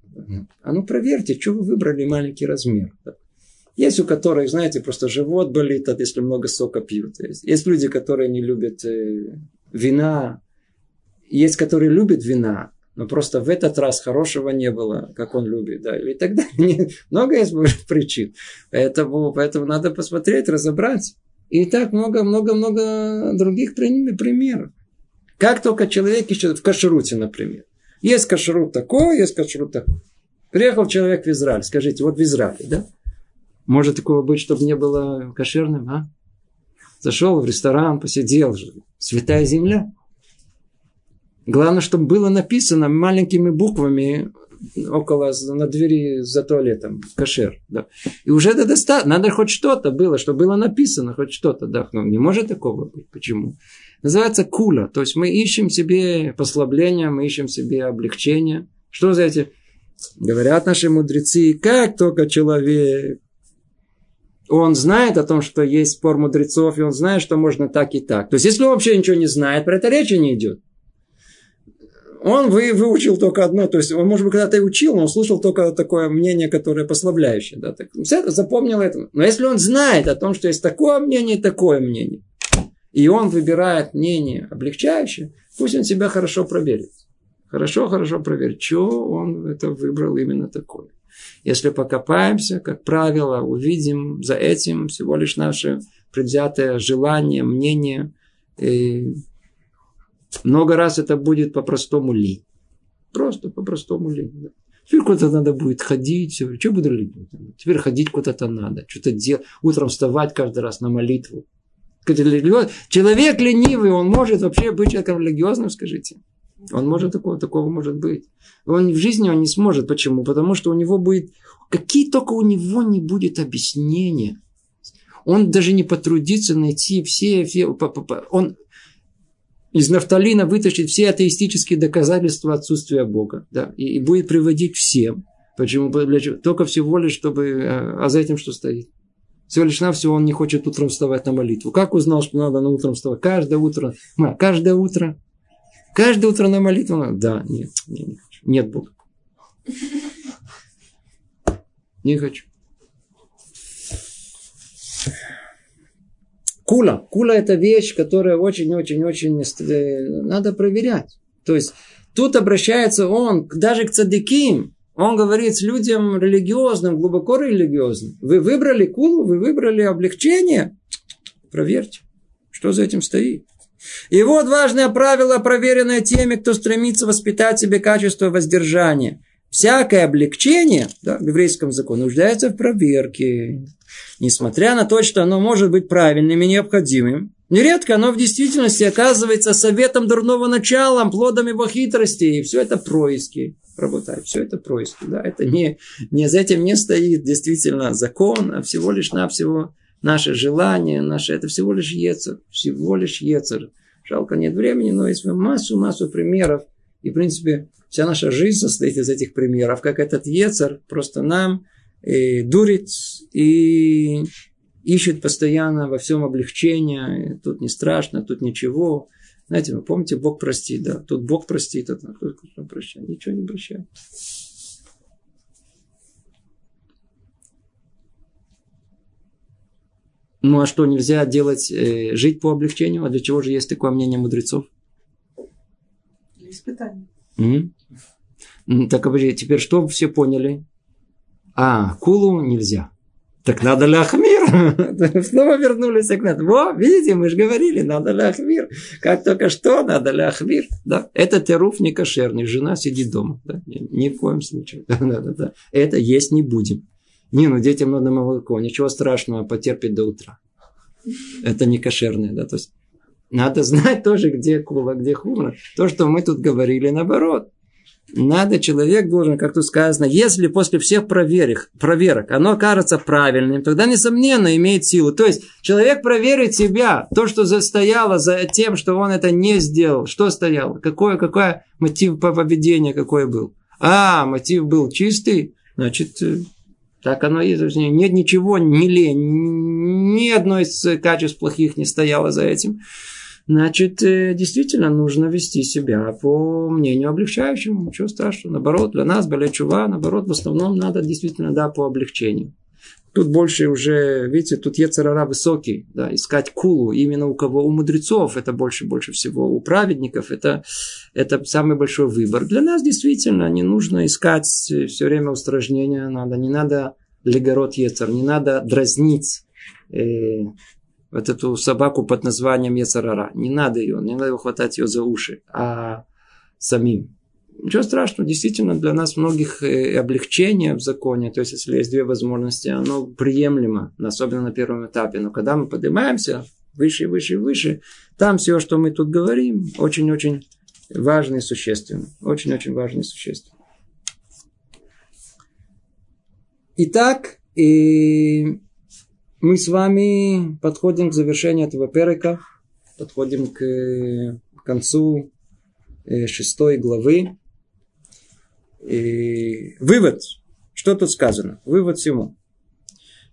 А ну проверьте, что вы выбрали маленький размер. Есть у которых, знаете, просто живот болит, если много сока пьют. Есть, есть люди, которые не любят э, вина. Есть, которые любят вина, но просто в этот раз хорошего не было, как он любит. Да. И тогда много есть причин. Поэтому, поэтому надо посмотреть, разобрать. И так много-много-много других примеров. Как только человек еще в кашруте, например. Есть кашрут такой, есть кашрут такой. Приехал человек в Израиль. Скажите, вот в Израиле, да? Может такого быть, чтобы не было кошерным, а? Зашел в ресторан, посидел. Святая земля. Главное, чтобы было написано маленькими буквами около, на двери за туалетом, кошер. Да. И уже это достаточно. Надо хоть что-то было, чтобы было написано, хоть что-то. Да. Ну, не может такого быть. Почему? Называется кула. То есть мы ищем себе послабление, мы ищем себе облегчение. Что за эти? Говорят наши мудрецы, как только человек он знает о том, что есть спор мудрецов, и он знает, что можно так и так. То есть, если он вообще ничего не знает, про это речи не идет. Он вы, выучил только одно, то есть он, может быть, когда-то и учил, но он слушал только такое мнение, которое послабляющее. Да, так, запомнил это. Но если он знает о том, что есть такое мнение и такое мнение, и он выбирает мнение облегчающее, пусть он себя хорошо проверит. Хорошо, хорошо проверит, что он это выбрал именно такое. Если покопаемся, как правило, увидим за этим всего лишь наше предвзятое желание, мнение. И много раз это будет по-простому ли. Просто по-простому ли. Теперь куда-то надо будет ходить. Что буду лить? Теперь ходить куда-то надо. Что-то делать. Утром вставать каждый раз на молитву. Человек ленивый, он может вообще быть человеком религиозным, скажите. Он может такого, такого может быть. Он в жизни он не сможет. Почему? Потому что у него будет, какие только у него не будет объяснения. Он даже не потрудится найти все, все он из нафталина вытащит все атеистические доказательства отсутствия Бога. Да, и, и будет приводить всем. Почему? Только всего лишь, чтобы... А, а за этим что стоит? Всего лишь навсего он не хочет утром вставать на молитву. Как узнал, что надо на утром вставать? Каждое утро. Ма, каждое утро. Каждое утро на молитву. Да, нет, нет, не хочу. Нет Бога. Не хочу. Кула. Кула это вещь, которая очень-очень-очень э, надо проверять. То есть тут обращается он даже к цадыким. Он говорит с людям религиозным, глубоко религиозным. Вы выбрали кулу, вы выбрали облегчение. Проверьте, что за этим стоит. И вот важное правило, проверенное теми, кто стремится воспитать себе качество воздержания. Всякое облегчение да, в еврейском законе нуждается в проверке. Несмотря на то, что оно может быть правильным и необходимым, нередко оно в действительности оказывается советом дурного начала, плодом его хитрости. И все это происки. Работать. Все это происки. Да? Это не, не за этим не стоит действительно закон, а всего лишь навсего наше желание, наше, это всего лишь ецер. Всего лишь ецер. Жалко, нет времени, но есть массу-массу примеров. И, в принципе, вся наша жизнь состоит из этих примеров, как этот ецер просто нам э, дурит и ищет постоянно во всем облегчение. Тут не страшно, тут ничего. Знаете, вы помните, Бог простит, да? Тут Бог простит, а тут кто прощает. Ничего не прощает. Ну а что, нельзя делать, э, жить по облегчению? А для чего же есть такое мнение мудрецов? Для испытания. Mm-hmm. Так, обожди, теперь что все поняли? А, кулу нельзя. Так надо ляхмир. [LAUGHS] Снова вернулись к нам. Во, видите, мы же говорили, надо ляхмир. Как только что, надо ляхмир. Да? Это теруф не кошерный. Жена сидит дома. Да? Ни, в коем случае. [LAUGHS] Да, да, да. Это есть не будем. Не, ну детям надо молоко, ничего страшного, потерпеть до утра. Это не кошерное, да, то есть надо знать тоже, где кула, где хура. То, что мы тут говорили, наоборот. Надо, человек должен, как тут сказано, если после всех проверок, проверок оно кажется правильным, тогда, несомненно, имеет силу. То есть, человек проверит себя, то, что стояло за тем, что он это не сделал. Что стояло? Какой, какой мотив поведения какой был? А, мотив был чистый, значит, э, так оно и есть. Нет ничего, ни лень, ни одно из качеств плохих не стояло за этим. Значит, э, действительно нужно вести себя по мнению облегчающему. Ничего страшного. Наоборот, для нас, Балячува, наоборот, в основном надо действительно, да, по облегчению. Тут больше уже, видите, тут Ецарара высокий, да, искать кулу именно у кого? У мудрецов это больше, больше всего. У праведников это, это самый большой выбор. Для нас действительно не нужно искать все время устражнения, надо, не надо легород Ецар, не надо дразнить э, вот эту собаку под названием Ецарара. Не надо ее, не надо хватать ее за уши, а самим. Ничего страшного, действительно, для нас многих э, облегчение в законе, то есть, если есть две возможности, оно приемлемо, особенно на первом этапе. Но когда мы поднимаемся выше, выше, выше, там все, что мы тут говорим, очень-очень важно и существенно. Очень-очень важно и существенно. Итак, и мы с вами подходим к завершению этого перека, подходим к концу э, шестой главы. И вывод. Что тут сказано? Вывод всему.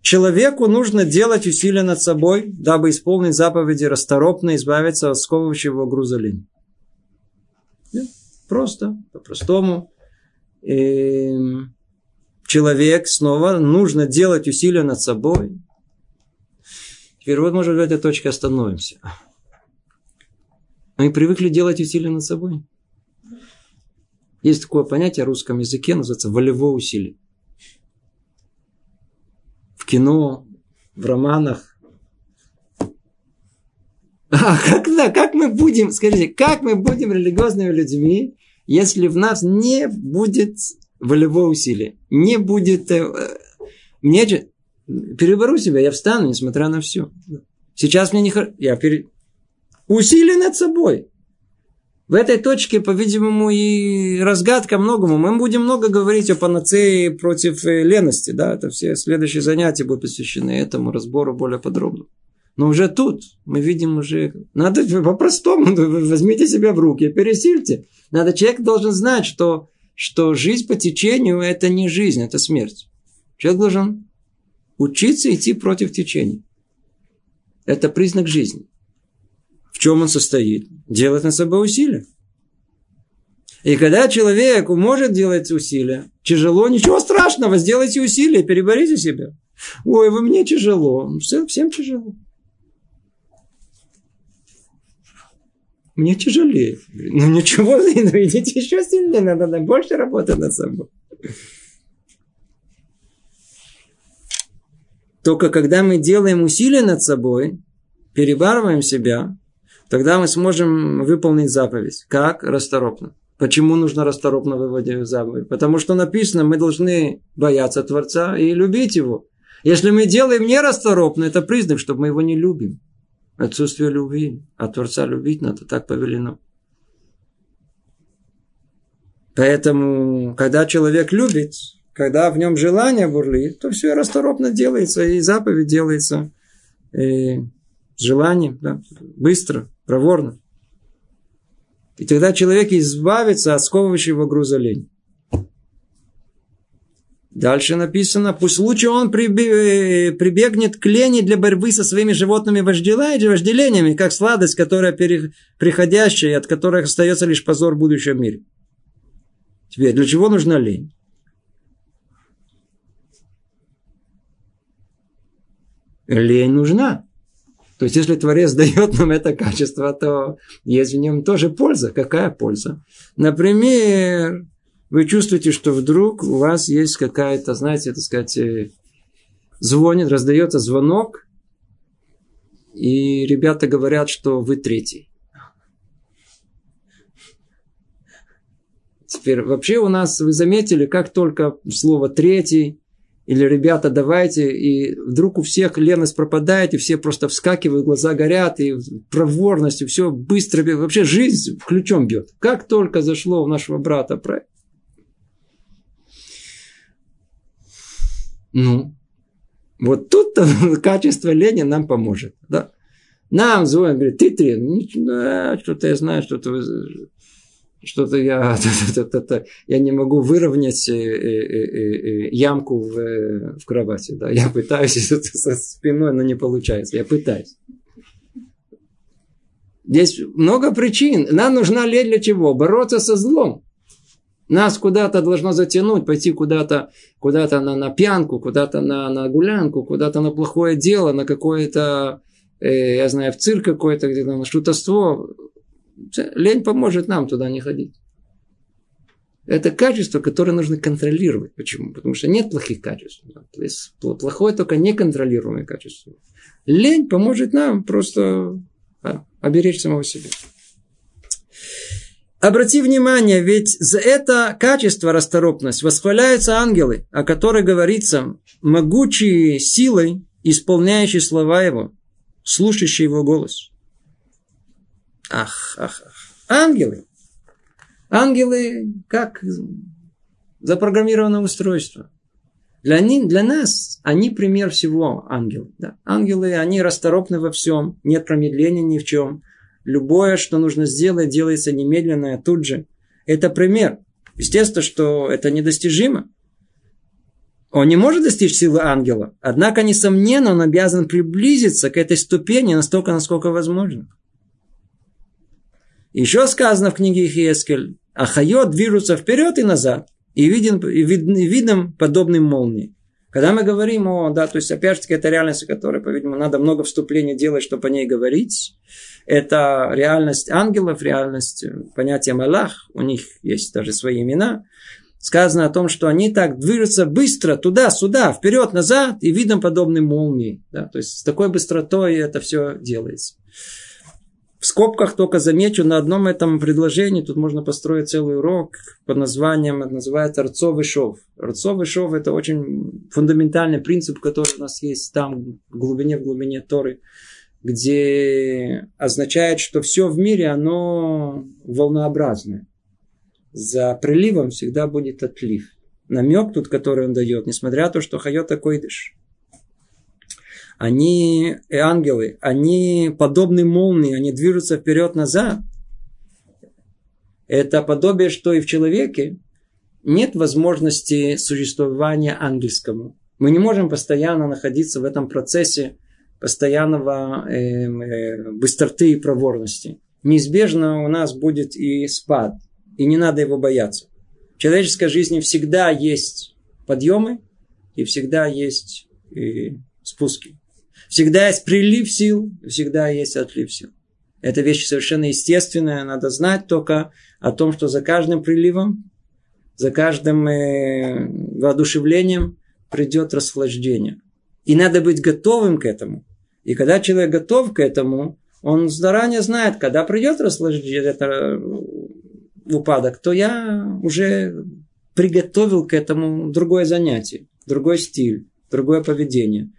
Человеку нужно делать усилия над собой, дабы исполнить заповеди расторопно избавиться от сковывающего груза лени. Просто, по-простому. И человек снова нужно делать усилия над собой. Теперь вот, может, в этой точке остановимся. Мы привыкли делать усилия над собой. Есть такое понятие в русском языке, называется волевое усилие. В кино, в романах. А как, да, как мы будем, скажите, как мы будем религиозными людьми, если в нас не будет волевое усилие, не будет... Э, мне же, перебору себя, я встану, несмотря на все. Сейчас мне не хорошо. Я пере... Усилие над собой. В этой точке, по-видимому, и разгадка многому. Мы будем много говорить о панацее против э, лености. Да? Это все следующие занятия будут посвящены этому разбору более подробно. Но уже тут мы видим уже... Надо [LAUGHS] по-простому. Возьмите себя в руки, пересильте. Надо, человек должен знать, что, что жизнь по течению – это не жизнь, это смерть. Человек должен Учиться идти против течения. Это признак жизни. В чем он состоит? Делать на собой усилия. И когда человек может делать усилия, тяжело, ничего страшного, сделайте усилия, переборите себя. Ой, вы мне тяжело. Всем, всем тяжело. Мне тяжелее. Ну ничего, [LAUGHS] ну, идите еще сильнее, надо, надо больше работать над собой. Только когда мы делаем усилия над собой, перебарываем себя, тогда мы сможем выполнить заповедь. Как? Расторопно. Почему нужно расторопно выводить заповедь? Потому что написано, мы должны бояться Творца и любить Его. Если мы делаем нерасторопно, это признак, что мы Его не любим. Отсутствие любви. А Творца любить надо, так повелено. Поэтому, когда человек любит, когда в нем желание бурлит, то все расторопно делается, и заповедь делается и с желанием, да, быстро, проворно. И тогда человек избавится от сковывающего груза лень. Дальше написано, пусть лучше он прибегнет к лени для борьбы со своими животными вожделениями, как сладость, которая приходящая, от которой остается лишь позор в будущем мире. Теперь, для чего нужна лень? Лень нужна. То есть, если Творец [LAUGHS] дает нам это качество, то есть в нем тоже польза. Какая польза? Например, вы чувствуете, что вдруг у вас есть какая-то, знаете, так сказать, э, звонит, раздается звонок, и ребята говорят, что вы третий. Теперь, вообще у нас, вы заметили, как только слово «третий», или ребята, давайте, и вдруг у всех леность пропадает, и все просто вскакивают, глаза горят, и проворность, и все быстро, вообще жизнь ключом бьет. Как только зашло у нашего брата про Ну, вот тут-то [LAUGHS] качество лени нам поможет. Да? Нам звонят, говорят, ты тренер, да, что-то я знаю, что-то что-то я, [LAUGHS] я не могу выровнять э, э, э, ямку в, в кровати. Да? Я пытаюсь [LAUGHS] со спиной, но не получается. Я пытаюсь. Здесь много причин. Нам нужна лень для чего? Бороться со злом. Нас куда-то должно затянуть, пойти куда-то куда на, на пьянку, куда-то на, на гулянку, куда-то на плохое дело, на какое-то, э, я знаю, в цирк какой-то, где-то на шутовство. Лень поможет нам туда не ходить. Это качество, которое нужно контролировать. Почему? Потому что нет плохих качеств. Есть плохое только неконтролируемое качество. Лень поможет нам просто а, оберечь самого себя. Обрати внимание, ведь за это качество расторопность восхваляются ангелы, о которых говорится, могучие силой, исполняющие слова его, слушающие его голос. Ах, ах, ах. Ангелы. Ангелы как запрограммированное устройство. Для, них, для нас они пример всего ангелы. Да? Ангелы, они расторопны во всем, нет промедления ни в чем. Любое, что нужно сделать, делается немедленно, тут же. Это пример. Естественно, что это недостижимо. Он не может достичь силы ангела. Однако, несомненно, он обязан приблизиться к этой ступени настолько, насколько возможно. Еще сказано в книге Хиескель, а хайот движутся вперед и назад, и виден, и вид, и видом подобным молнии. Когда мы говорим о, да, то есть опять же таки это реальность, о которой, по-видимому, надо много вступлений делать, чтобы о ней говорить. Это реальность ангелов, реальность э, понятия Малах, у них есть даже свои имена. Сказано о том, что они так движутся быстро туда-сюда, вперед-назад и видом подобным молнии. Да? То есть с такой быстротой это все делается. В скобках только замечу, на одном этом предложении тут можно построить целый урок под названием, это называется Рцовый шов. Рцовый шов это очень фундаментальный принцип, который у нас есть там в глубине, в глубине Торы, где означает, что все в мире, оно волнообразное. За приливом всегда будет отлив. Намек тут, который он дает, несмотря на то, что хайот такой они ангелы, они подобны молнии, они движутся вперед-назад. Это подобие, что и в человеке нет возможности существования ангельскому. Мы не можем постоянно находиться в этом процессе постоянного э, э, быстроты и проворности. Неизбежно у нас будет и спад, и не надо его бояться. В человеческой жизни всегда есть подъемы и всегда есть и спуски. Всегда есть прилив сил, всегда есть отлив сил. Это вещь совершенно естественная. Надо знать только о том, что за каждым приливом, за каждым э, воодушевлением придет расхлаждение. И надо быть готовым к этому. И когда человек готов к этому, он заранее знает, когда придет расхлаждение, это э, упадок, то я уже приготовил к этому другое занятие, другой стиль, другое поведение.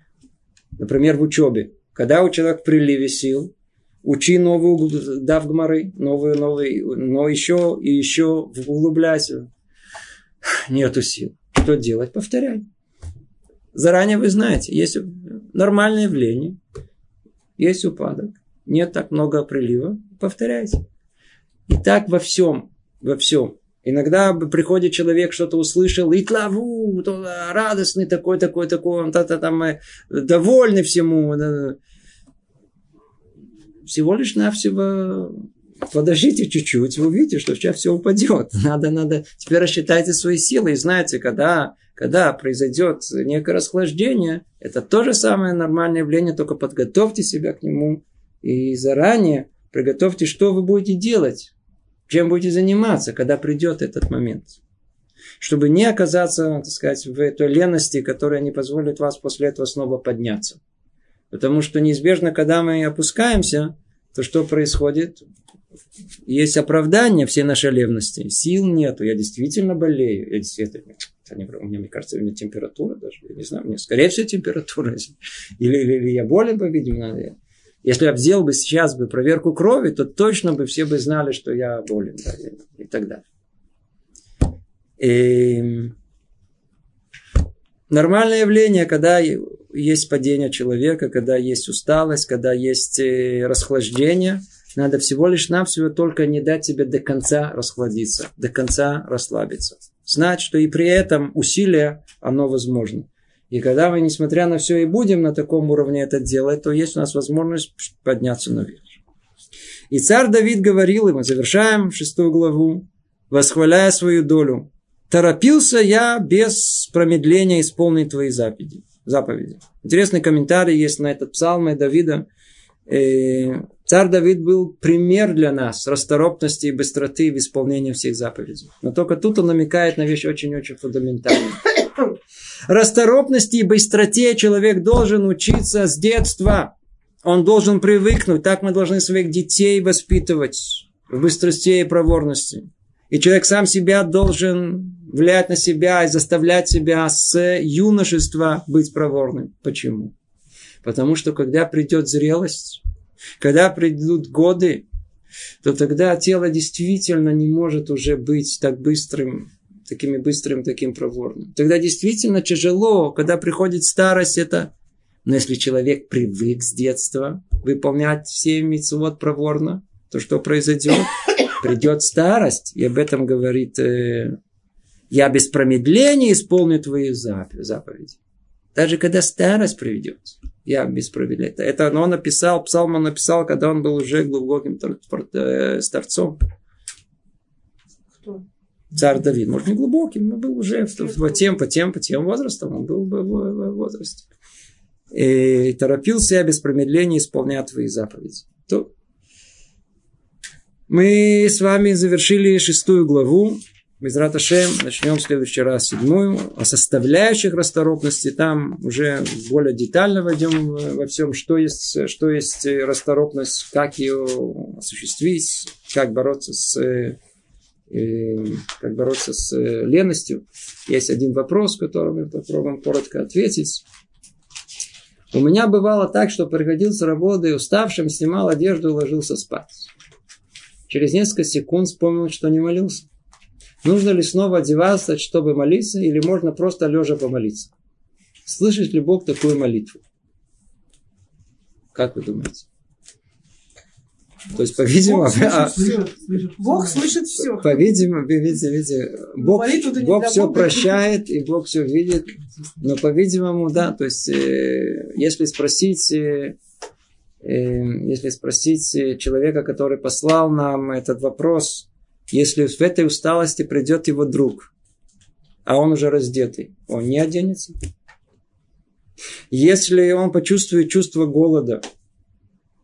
Например, в учебе. Когда у человека в приливе сил, учи новую дав гмары, новую, новую, но еще и еще углубляйся. Нету сил. Что делать? Повторяй. Заранее вы знаете, есть нормальное явление, есть упадок, нет так много прилива, повторяйте. И так во всем, во всем. Иногда приходит человек, что-то услышал, и тлаву, радостный такой, такой, такой, он то там э, довольный всему. Всего лишь навсего подождите чуть-чуть, вы увидите, что сейчас все упадет. [LAUGHS] Надо, надо, теперь рассчитайте свои силы и знаете, когда, когда произойдет некое расхлаждение, это то же самое нормальное явление, только подготовьте себя к нему и заранее приготовьте, что вы будете делать чем будете заниматься, когда придет этот момент. Чтобы не оказаться, так сказать, в этой лености, которая не позволит вас после этого снова подняться. Потому что неизбежно, когда мы опускаемся, то что происходит? Есть оправдание всей нашей левности. Сил нету. Я действительно болею. Я действительно... У меня, мне кажется, у меня температура даже. Я не знаю, у меня скорее всего температура. Или, [LAUGHS] или, или я болен, по-видимому. Если я сделал бы сейчас бы проверку крови, то точно бы все бы знали, что я болен. Да, и так далее. И эм, нормальное явление, когда есть падение человека, когда есть усталость, когда есть э, расхлаждение, надо всего лишь навсего только не дать себе до конца расхладиться, до конца расслабиться. Знать, что и при этом усилие, оно возможно. И когда мы, несмотря на все, и будем на таком уровне это делать, то есть у нас возможность подняться наверх. И царь Давид говорил, и мы завершаем шестую главу, восхваляя свою долю. Торопился я без промедления исполнить твои заповеди. заповеди. Интересный комментарий есть на этот псалм Давида. Э, царь Давид был пример для нас расторопности и быстроты в исполнении всех заповедей. Но только тут он намекает на вещь очень-очень фундаментальную. Расторопности и быстроте человек должен учиться с детства. Он должен привыкнуть. Так мы должны своих детей воспитывать в быстрости и проворности. И человек сам себя должен влиять на себя и заставлять себя с юношества быть проворным. Почему? Потому что когда придет зрелость, когда придут годы, то тогда тело действительно не может уже быть так быстрым, такими быстрым, таким проворным. Тогда действительно тяжело, когда приходит старость, это... Но если человек привык с детства выполнять все митцвот проворно, то что произойдет? Придет старость, и об этом говорит, э, я без промедления исполню твои заповеди. Даже когда старость приведет, я без промедления. Это он написал, псалм он написал, когда он был уже глубоким э, старцом. Царь Давид. Может, не глубоким, но был уже тем, по тем, по тем возрастам, он был бы в, возрасте. И торопился я без промедления исполнять твои заповеди. То мы с вами завершили шестую главу. Без Раташем начнем в следующий раз седьмую. О составляющих расторопности там уже более детально войдем во всем, что есть, что есть расторопность, как ее осуществить, как бороться с как бороться с э, леностью. Есть один вопрос, который мы попробуем коротко ответить. У меня бывало так, что приходил с работы уставшим, снимал одежду и ложился спать. Через несколько секунд вспомнил, что не молился. Нужно ли снова одеваться, чтобы молиться, или можно просто лежа помолиться? Слышит ли Бог такую молитву? Как вы думаете? То есть, по-видимому, Бог слышит а, все. Бог слышит все. по-видимому, видите, видите, Бог, Бог все Бога. прощает, и Бог все видит, но, по-видимому, да, то есть, э, если спросить, э, э, если спросить э, человека, который послал нам этот вопрос, если в этой усталости придет его друг, а он уже раздетый, он не оденется? Если он почувствует чувство голода,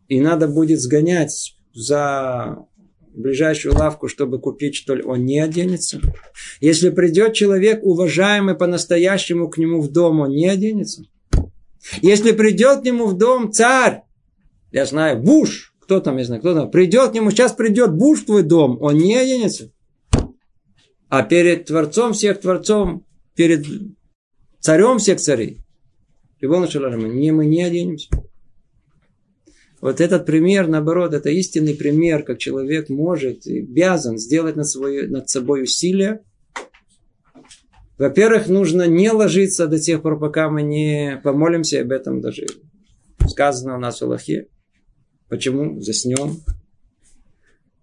и надо будет сгонять за ближайшую лавку, чтобы купить, что ли, он не оденется. Если придет человек, уважаемый по-настоящему к нему в дом, он не оденется. Если придет к нему в дом царь, я знаю, Буш, кто там, я знаю, кто там, придет к нему, сейчас придет Буш в твой дом, он не оденется. А перед Творцом всех Творцом, перед царем всех царей, не мы не оденемся. Вот этот пример, наоборот, это истинный пример, как человек может и обязан сделать над, собой, над собой усилия. Во-первых, нужно не ложиться до тех пор, пока мы не помолимся об этом даже. Сказано у нас в Аллахе. Почему? Заснем.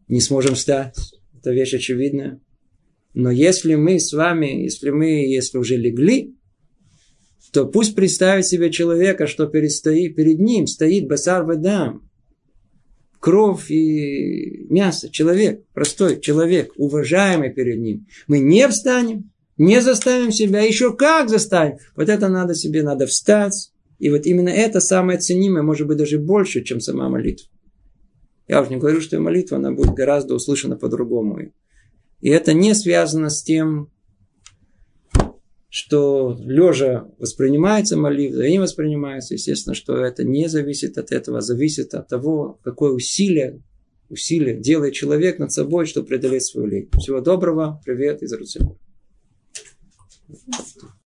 Не сможем встать. Это вещь очевидная. Но если мы с вами, если мы, если уже легли, то пусть представит себе человека, что перед, стоит, перед ним стоит басар вадам, кровь и мясо, человек, простой человек, уважаемый перед ним. Мы не встанем, не заставим себя, еще как заставим. Вот это надо себе, надо встать. И вот именно это самое ценимое, может быть, даже больше, чем сама молитва. Я уже не говорю, что молитва, она будет гораздо услышана по-другому. И это не связано с тем, что лежа воспринимается молитва, и не воспринимается, естественно, что это не зависит от этого, зависит от того, какое усилие, усилие делает человек над собой, чтобы преодолеть свою лень. Всего доброго, привет из Иерусалима.